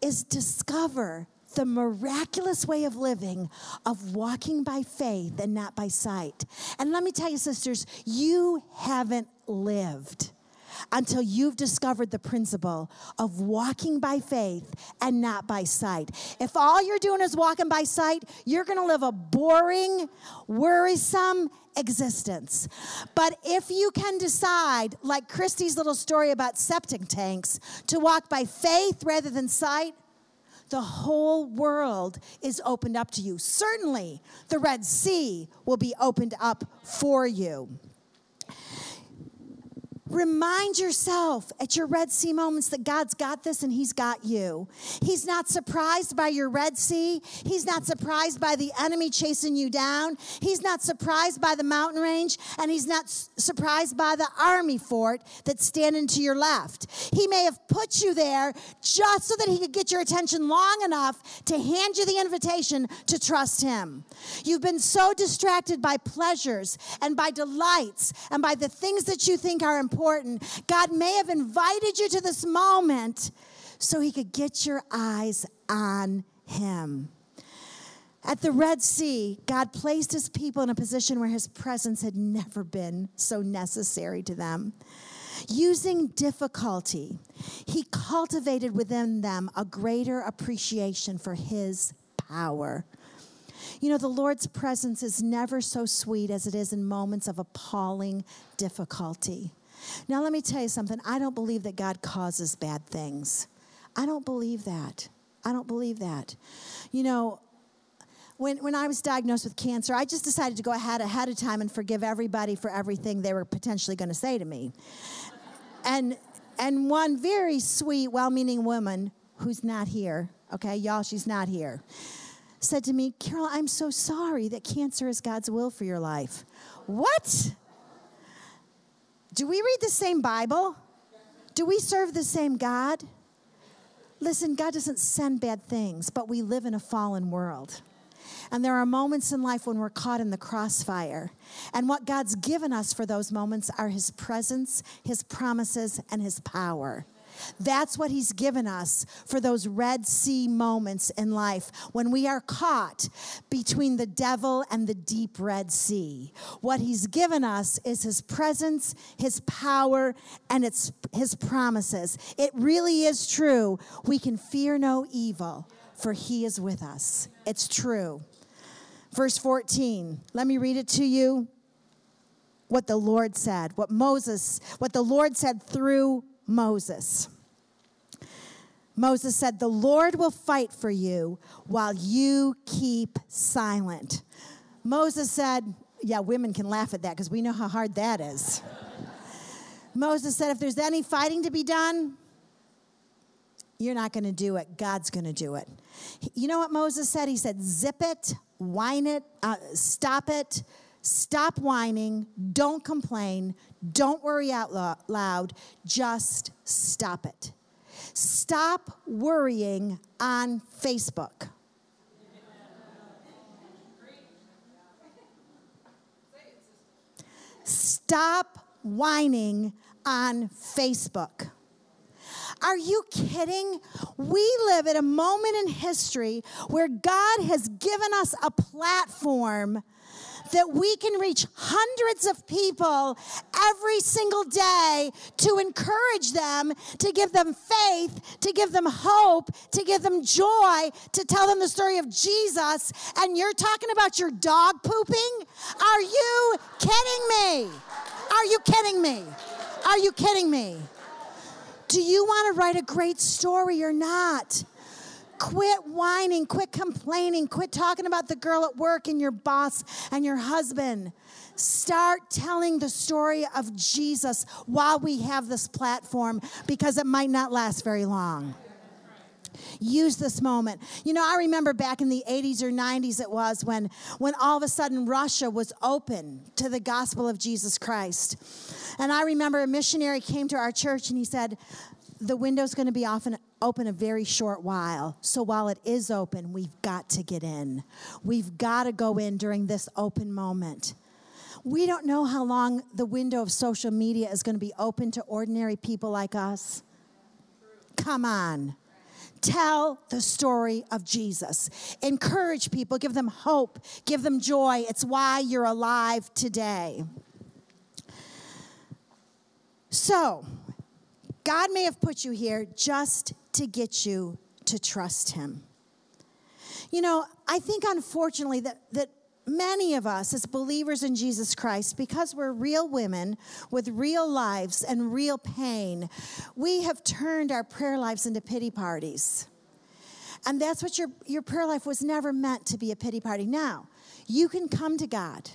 is discover the miraculous way of living of walking by faith and not by sight. And let me tell you, sisters, you haven't lived until you've discovered the principle of walking by faith and not by sight. If all you're doing is walking by sight, you're going to live a boring, worrisome existence. But if you can decide, like Christy's little story about septic tanks, to walk by faith rather than sight, the whole world is opened up to you. Certainly, the Red Sea will be opened up for you. Remind yourself at your Red Sea moments that God's got this and He's got you. He's not surprised by your Red Sea. He's not surprised by the enemy chasing you down. He's not surprised by the mountain range, and He's not surprised by the army fort that's standing to your left. He may have put you there just so that He could get your attention long enough to hand you the invitation to trust Him. You've been so distracted by pleasures and by delights and by the things that you think are important important. God may have invited you to this moment so he could get your eyes on him. At the Red Sea, God placed his people in a position where his presence had never been so necessary to them. Using difficulty, he cultivated within them a greater appreciation for his power. You know, the Lord's presence is never so sweet as it is in moments of appalling difficulty. Now, let me tell you something. I don't believe that God causes bad things. I don't believe that. I don't believe that. You know, when, when I was diagnosed with cancer, I just decided to go ahead ahead of time and forgive everybody for everything they were potentially going to say to me. and and one very sweet, well-meaning woman who's not here, okay, y'all, she's not here, said to me, Carol, I'm so sorry that cancer is God's will for your life. What? Do we read the same Bible? Do we serve the same God? Listen, God doesn't send bad things, but we live in a fallen world. And there are moments in life when we're caught in the crossfire. And what God's given us for those moments are His presence, His promises, and His power. That's what He's given us for those Red Sea moments in life when we are caught between the devil and the deep Red Sea. What He's given us is His presence, His power, and it's His promises. It really is true. We can fear no evil, for He is with us. It's true. Verse 14, let me read it to you what the Lord said, what Moses, what the Lord said through Moses. Moses said, The Lord will fight for you while you keep silent. Moses said, Yeah, women can laugh at that because we know how hard that is. Moses said, If there's any fighting to be done, you're not going to do it. God's going to do it. You know what Moses said? He said, Zip it, whine it, uh, stop it, stop whining, don't complain, don't worry out loud, just stop it. Stop worrying on Facebook. Stop whining on Facebook. Are you kidding? We live at a moment in history where God has given us a platform that we can reach hundreds of people every single day to encourage them, to give them faith, to give them hope, to give them joy, to tell them the story of Jesus. And you're talking about your dog pooping? Are you kidding me? Are you kidding me? Are you kidding me? Do you want to write a great story or not? Quit whining, quit complaining, quit talking about the girl at work and your boss and your husband. Start telling the story of Jesus while we have this platform because it might not last very long. Use this moment. You know, I remember back in the 80s or 90s it was when when all of a sudden Russia was open to the gospel of Jesus Christ. And I remember a missionary came to our church and he said, the window's going to be often open a very short while. So while it is open, we've got to get in. We've got to go in during this open moment. We don't know how long the window of social media is going to be open to ordinary people like us. Come on. Tell the story of Jesus. Encourage people, give them hope, give them joy. It's why you're alive today. So, God may have put you here just to get you to trust Him. You know, I think unfortunately that, that many of us as believers in Jesus Christ, because we're real women with real lives and real pain, we have turned our prayer lives into pity parties. And that's what your, your prayer life was never meant to be a pity party. Now, you can come to God.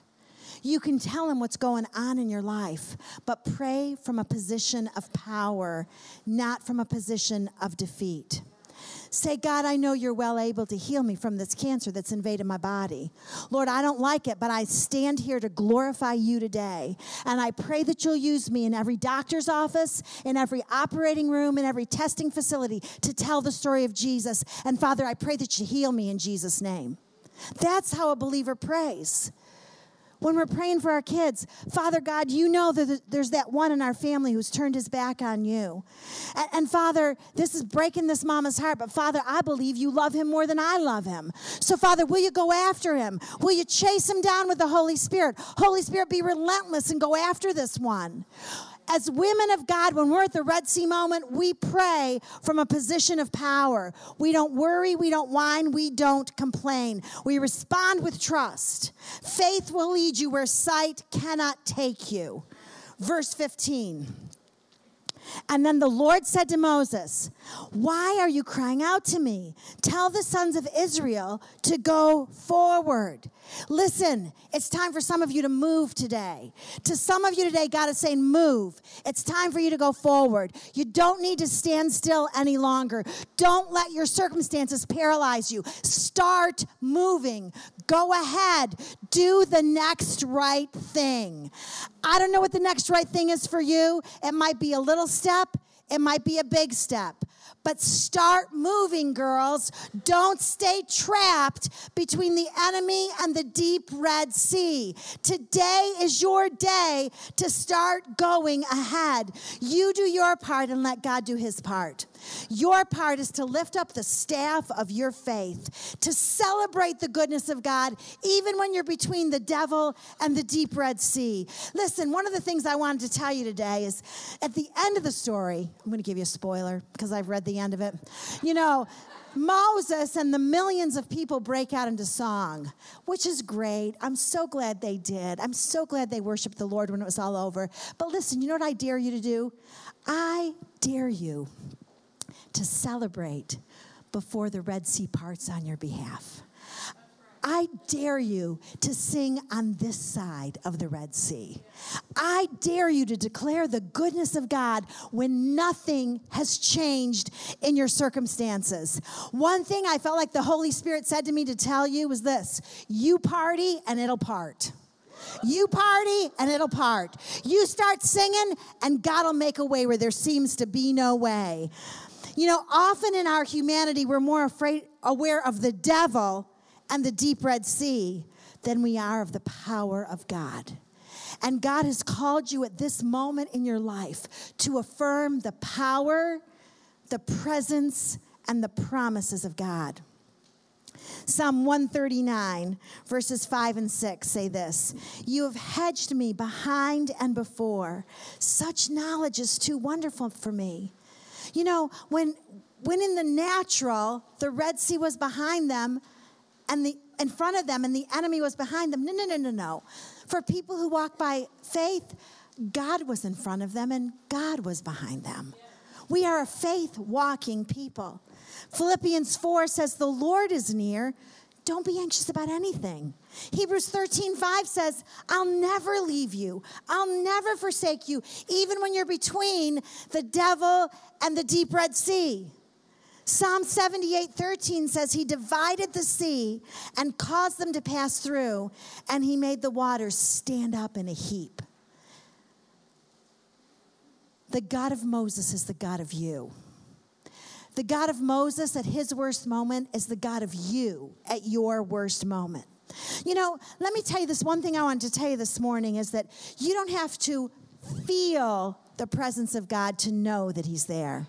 You can tell him what's going on in your life, but pray from a position of power, not from a position of defeat. Say, God, I know you're well able to heal me from this cancer that's invaded my body. Lord, I don't like it, but I stand here to glorify you today. And I pray that you'll use me in every doctor's office, in every operating room, in every testing facility to tell the story of Jesus. And Father, I pray that you heal me in Jesus' name. That's how a believer prays when we're praying for our kids, Father God, you know that there's that one in our family who's turned his back on you. And, and, Father, this is breaking this mama's heart, but Father, I believe you love him more than I love him. So, Father, will you go after him? Will you chase him down with the Holy Spirit? Holy Spirit, be relentless and go after this one as women of God, when we're at the Red Sea moment, we pray from a position of power. We don't worry, we don't whine, we don't complain. We respond with trust. Faith will lead you where sight cannot take you. Verse 15. And then the Lord said to Moses, Why are you crying out to me? Tell the sons of Israel to go forward. Listen, it's time for some of you to move today. To some of you today, God is saying, Move. It's time for you to go forward. You don't need to stand still any longer. Don't let your circumstances paralyze you. Start moving. Go ahead. Do the next right thing. I don't know what the next right thing is for you. It might be a little step, it might be a big step. But start moving, girls. Don't stay trapped between the enemy and the deep Red Sea. Today is your day to start going ahead. You do your part and let God do his part. Your part is to lift up the staff of your faith, to celebrate the goodness of God, even when you're between the devil and the deep Red Sea. Listen, one of the things I wanted to tell you today is at the end of the story, I'm going to give you a spoiler because I've read the end of it. You know, Moses and the millions of people break out into song, which is great. I'm so glad they did. I'm so glad they worshiped the Lord when it was all over. But listen, you know what I dare you to do? I dare you to celebrate before the Red Sea parts on your behalf. I dare you to sing on this side of the Red Sea. I dare you to declare the goodness of God when nothing has changed in your circumstances. One thing I felt like the Holy Spirit said to me to tell you was this you party and it'll part. You party and it'll part. You start singing and God will make a way where there seems to be no way. You know, often in our humanity, we're more afraid, aware of the devil and the deep Red Sea than we are of the power of God. And God has called you at this moment in your life to affirm the power, the presence, and the promises of God. Psalm 139, verses 5 and 6 say this You have hedged me behind and before. Such knowledge is too wonderful for me. You know, when when in the natural, the Red Sea was behind them and the in front of them and the enemy was behind them. No, no, no, no, no. For people who walk by faith, God was in front of them and God was behind them. We are a faith walking people. Philippians 4 says, The Lord is near. Don't be anxious about anything. Hebrews 13, 5 says, I'll never leave you. I'll never forsake you, even when you're between the devil and the deep Red Sea. Psalm 78, 13 says, He divided the sea and caused them to pass through, and He made the waters stand up in a heap. The God of Moses is the God of you. The God of Moses at his worst moment is the God of you at your worst moment. You know, let me tell you this one thing I wanted to tell you this morning is that you don't have to feel the presence of God to know that He's there.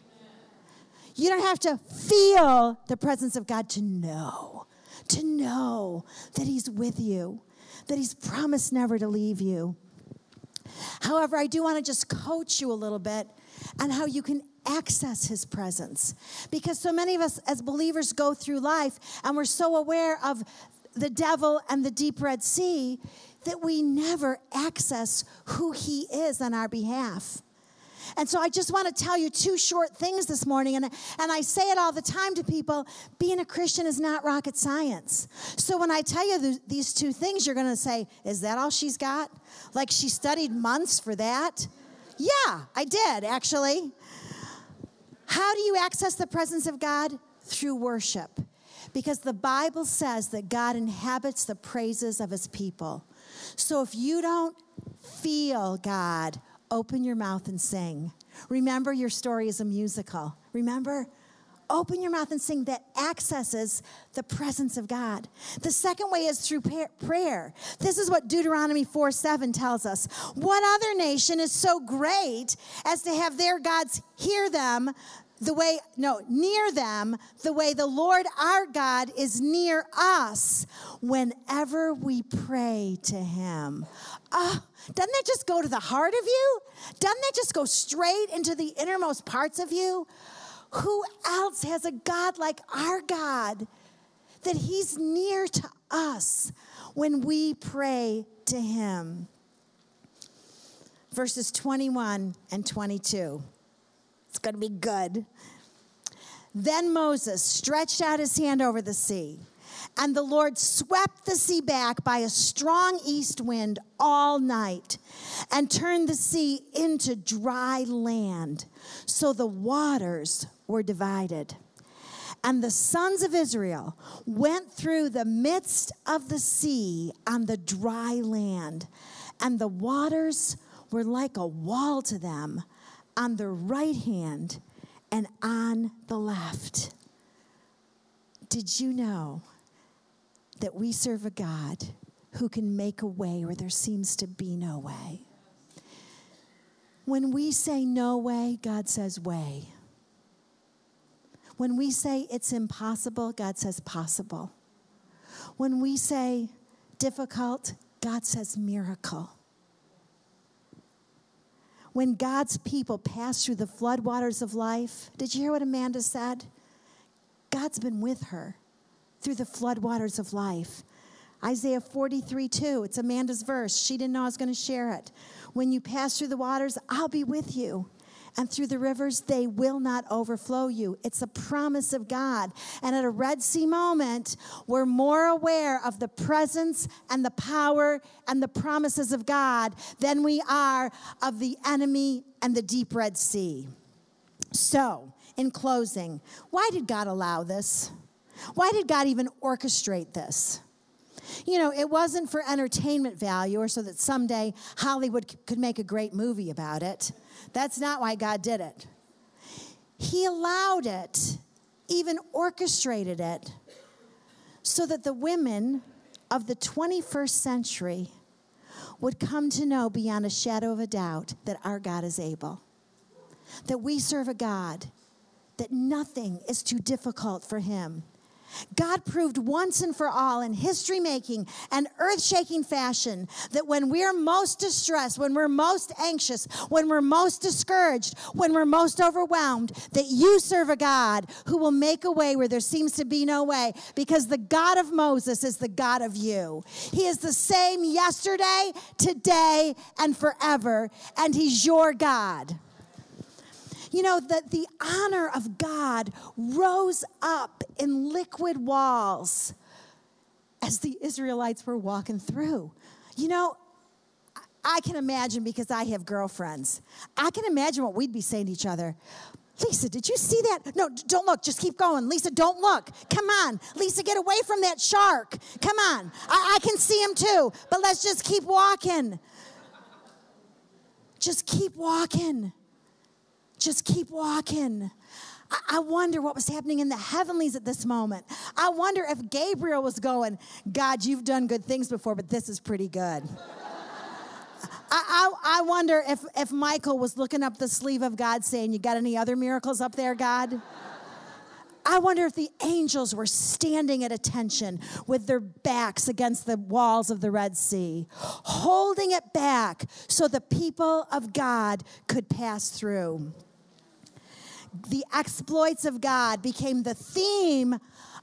You don't have to feel the presence of God to know, to know that He's with you, that He's promised never to leave you. However, I do want to just coach you a little bit on how you can access his presence. Because so many of us as believers go through life and we're so aware of the devil and the deep Red Sea that we never access who he is on our behalf. And so I just want to tell you two short things this morning. And, and I say it all the time to people being a Christian is not rocket science. So when I tell you th- these two things, you're going to say, Is that all she's got? Like she studied months for that? Yeah, I did actually. How do you access the presence of God? Through worship. Because the Bible says that God inhabits the praises of his people. So if you don't feel God, open your mouth and sing. Remember, your story is a musical. Remember? Open your mouth and sing that accesses the presence of God. The second way is through prayer. This is what Deuteronomy 4 7 tells us. What other nation is so great as to have their gods hear them the way, no, near them, the way the Lord our God is near us whenever we pray to him. Oh, doesn't that just go to the heart of you? Doesn't that just go straight into the innermost parts of you? Who else has a God like our God that he's near to us when we pray to him? Verses 21 and 22. It's going to be good. Then Moses stretched out his hand over the sea, and the Lord swept the sea back by a strong east wind all night and turned the sea into dry land. So the waters were divided. And the sons of Israel went through the midst of the sea on the dry land, and the waters were like a wall to them on the right hand and on the left. Did you know that we serve a God who can make a way where there seems to be no way? When we say no way, God says way. When we say it's impossible, God says possible. When we say difficult, God says miracle when God's people pass through the floodwaters of life, did you hear what Amanda said? God's been with her through the floodwaters of life. Isaiah 43 2, it's Amanda's verse. She didn't know I was going to share it. When you pass through the waters, I'll be with you and through the rivers, they will not overflow you. It's a promise of God. And at a Red Sea moment, we're more aware of the presence and the power and the promises of God than we are of the enemy and the deep Red Sea. So, in closing, why did God allow this? Why did God even orchestrate this? You know, it wasn't for entertainment value or so that someday Hollywood could make a great movie about it. That's not why God did it. He allowed it, even orchestrated it, so that the women of the 21st century would come to know beyond a shadow of a doubt that our God is able, that we serve a God, that nothing is too difficult for him God proved once and for all in history making and earth shaking fashion that when we're most distressed, when we're most anxious, when we're most discouraged, when we're most overwhelmed, that you serve a God who will make a way where there seems to be no way because the God of Moses is the God of you. He is the same yesterday, today, and forever, and He's your God. You know, that the honor of God rose up in liquid walls as the Israelites were walking through. You know, I can imagine because I have girlfriends. I can imagine what we'd be saying to each other. Lisa, did you see that? No, don't look. Just keep going. Lisa, don't look. Come on. Lisa, get away from that shark. Come on. I, I can see him too, but let's just keep walking. Just keep walking. Just keep walking. I wonder what was happening in the heavenlies at this moment. I wonder if Gabriel was going, God, you've done good things before, but this is pretty good. I, I, I, wonder if, if Michael was looking up the sleeve of God saying, You got any other miracles up there, God? I wonder if the angels were standing at attention with their backs against the walls of the Red Sea, holding it back so the people of God could pass through. The exploits of God became the theme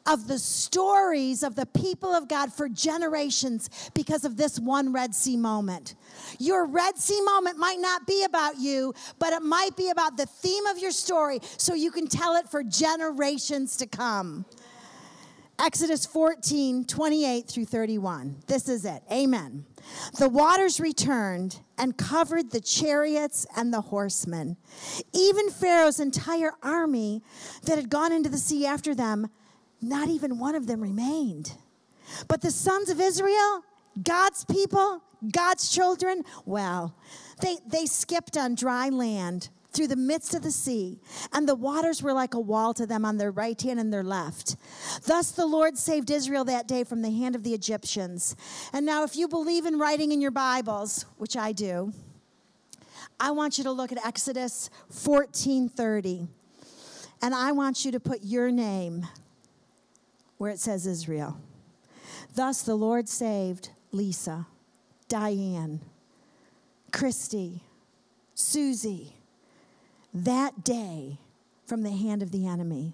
of the stories of the people of God for generations because of this one Red Sea moment. Your Red Sea moment might not be about you, but it might be about the theme of your story so you can tell it for generations to come. Exodus 14, 28 through 31. This is it. Amen. The waters returned and covered the chariots and the horsemen. Even Pharaoh's entire army that had gone into the sea after them, not even one of them remained. But the sons of Israel, God's people, God's children, well, they, they skipped on dry land through the midst of the sea, and the waters were like a wall to them on their right hand and their left. Thus the Lord saved Israel that day from the hand of the Egyptians. And now, if you believe in writing in your Bibles, which I do, I want you to look at Exodus 14:30. And I want you to put your name where it says Israel. Thus the Lord saved Lisa, Diane, Christy, Susie, that day from the hand of the enemy.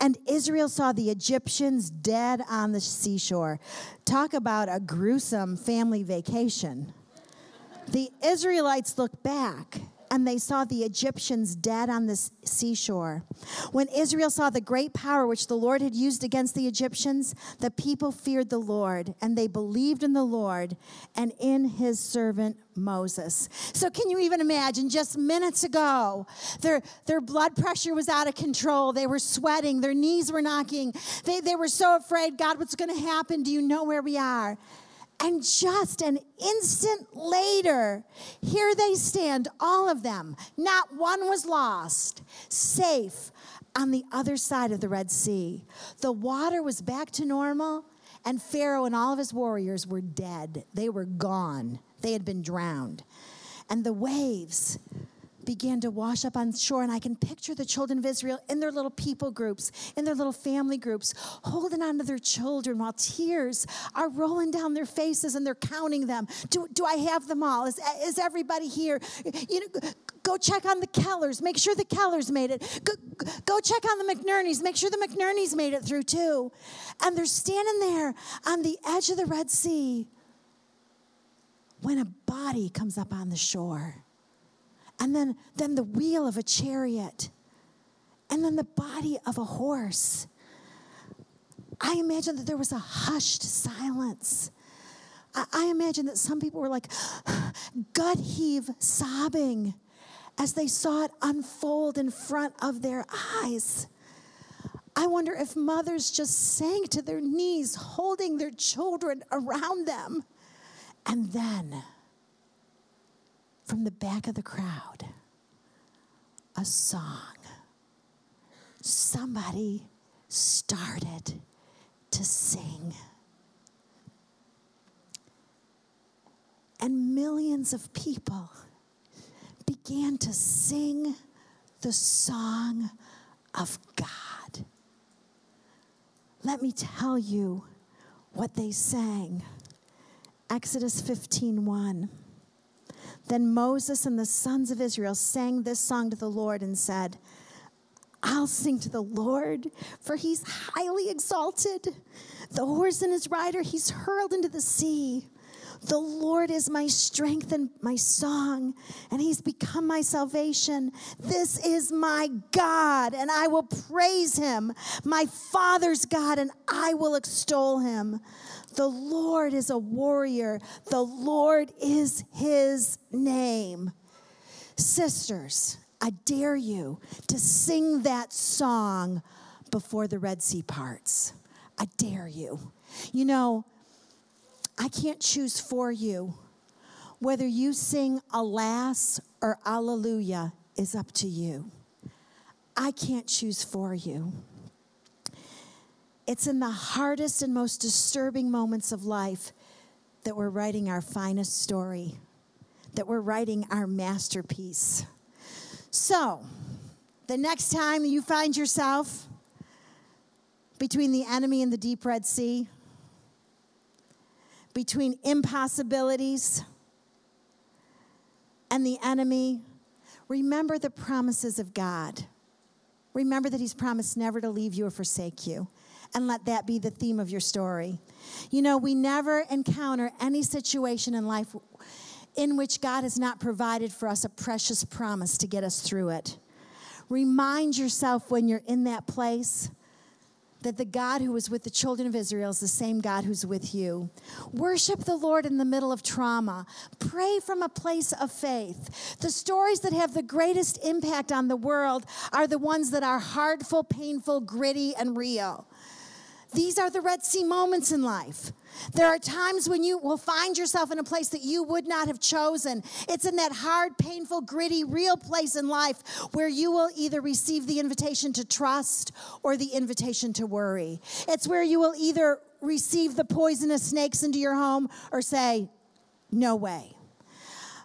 And Israel saw the Egyptians dead on the seashore. Talk about a gruesome family vacation. The Israelites looked back and they saw the Egyptians dead on the seashore. When Israel saw the great power which the Lord had used against the Egyptians, the people feared the Lord, and they believed in the Lord and in his servant Moses. So, can you even imagine just minutes ago, their, their blood pressure was out of control. They were sweating, their knees were knocking. They, they were so afraid, God, what's going to happen? Do you know where we are? And just an instant later, here they stand, all of them. Not one was lost, safe on the other side of the Red Sea. The water was back to normal, and Pharaoh and all of his warriors were dead. They were gone, they had been drowned. And the waves began to wash up on shore. And I can picture the children of Israel in their little people groups, in their little family groups, holding on to their children while tears are rolling down their faces and they're counting them. Do, do I have them all? Is, is everybody here? You know, go check on the Kellers. Make sure the Kellers made it. Go, go check on the McNerneys. Make sure the McNerneys made it through too. And they're standing there on the edge of the Red Sea when a body comes up on the shore and then, then the wheel of a chariot, and then the body of a horse. I imagine that there was a hushed silence. I, I imagine that some people were like gut heave sobbing as they saw it unfold in front of their eyes. I wonder if mothers just sank to their knees, holding their children around them. And then from the back of the crowd a song. Somebody started to sing. And millions of people began to sing the song of God. Let me tell you what they sang. Exodus 15 1. Then Moses and the sons of Israel sang this song to the Lord and said, I'll sing to the Lord, for he's highly exalted. The horse and his rider he's hurled into the sea. The Lord is my strength and my song, and He's become my salvation. This is my God, and I will praise Him, my Father's God, and I will extol Him. The Lord is a warrior, the Lord is His name. Sisters, I dare you to sing that song before the Red Sea parts. I dare you. You know, I can't choose for you. Whether you sing alas or alleluia is up to you. I can't choose for you. It's in the hardest and most disturbing moments of life that we're writing our finest story, that we're writing our masterpiece. So, the next time you find yourself between the enemy and the deep Red Sea, between impossibilities and the enemy, remember the promises of God. remember that He's promised never to leave you or forsake you. And let that be the theme of your story. You know, we never encounter any situation in life in which God has not provided for us a precious promise to get us through it. Remind yourself when you're in that place that the God who was with the children of Israel is the same God who's with you. Worship the Lord in the middle of trauma. Pray from a place of faith. The stories that have the greatest impact on the world are the ones that are heartful, painful, gritty, and real. These are the Red Sea moments in life. There are times when you will find yourself in a place that you would not have chosen. It's in that hard, painful, gritty, real place in life where you will either receive the invitation to trust or the invitation to worry. It's where you will either receive the poisonous snakes into your home or say, No way.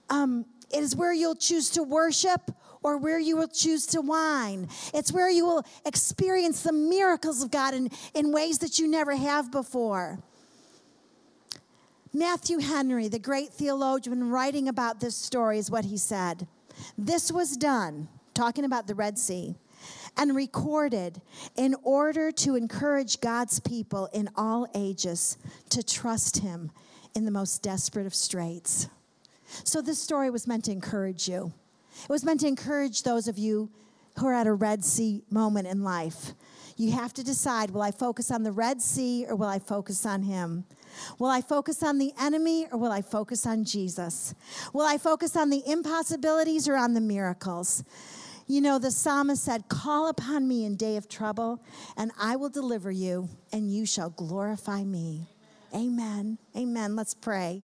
Um, it is where you'll choose to worship or where you will choose to whine. It's where you will experience the miracles of God in, in ways that you never have before. Matthew Henry, the great theologian, writing about this story, is what he said. This was done, talking about the Red Sea, and recorded in order to encourage God's people in all ages to trust Him in the most desperate of straits. So, this story was meant to encourage you. It was meant to encourage those of you who are at a Red Sea moment in life. You have to decide will I focus on the Red Sea or will I focus on Him? Will I focus on the enemy or will I focus on Jesus? Will I focus on the impossibilities or on the miracles? You know, the psalmist said, Call upon me in day of trouble, and I will deliver you, and you shall glorify me. Amen. Amen. Let's pray.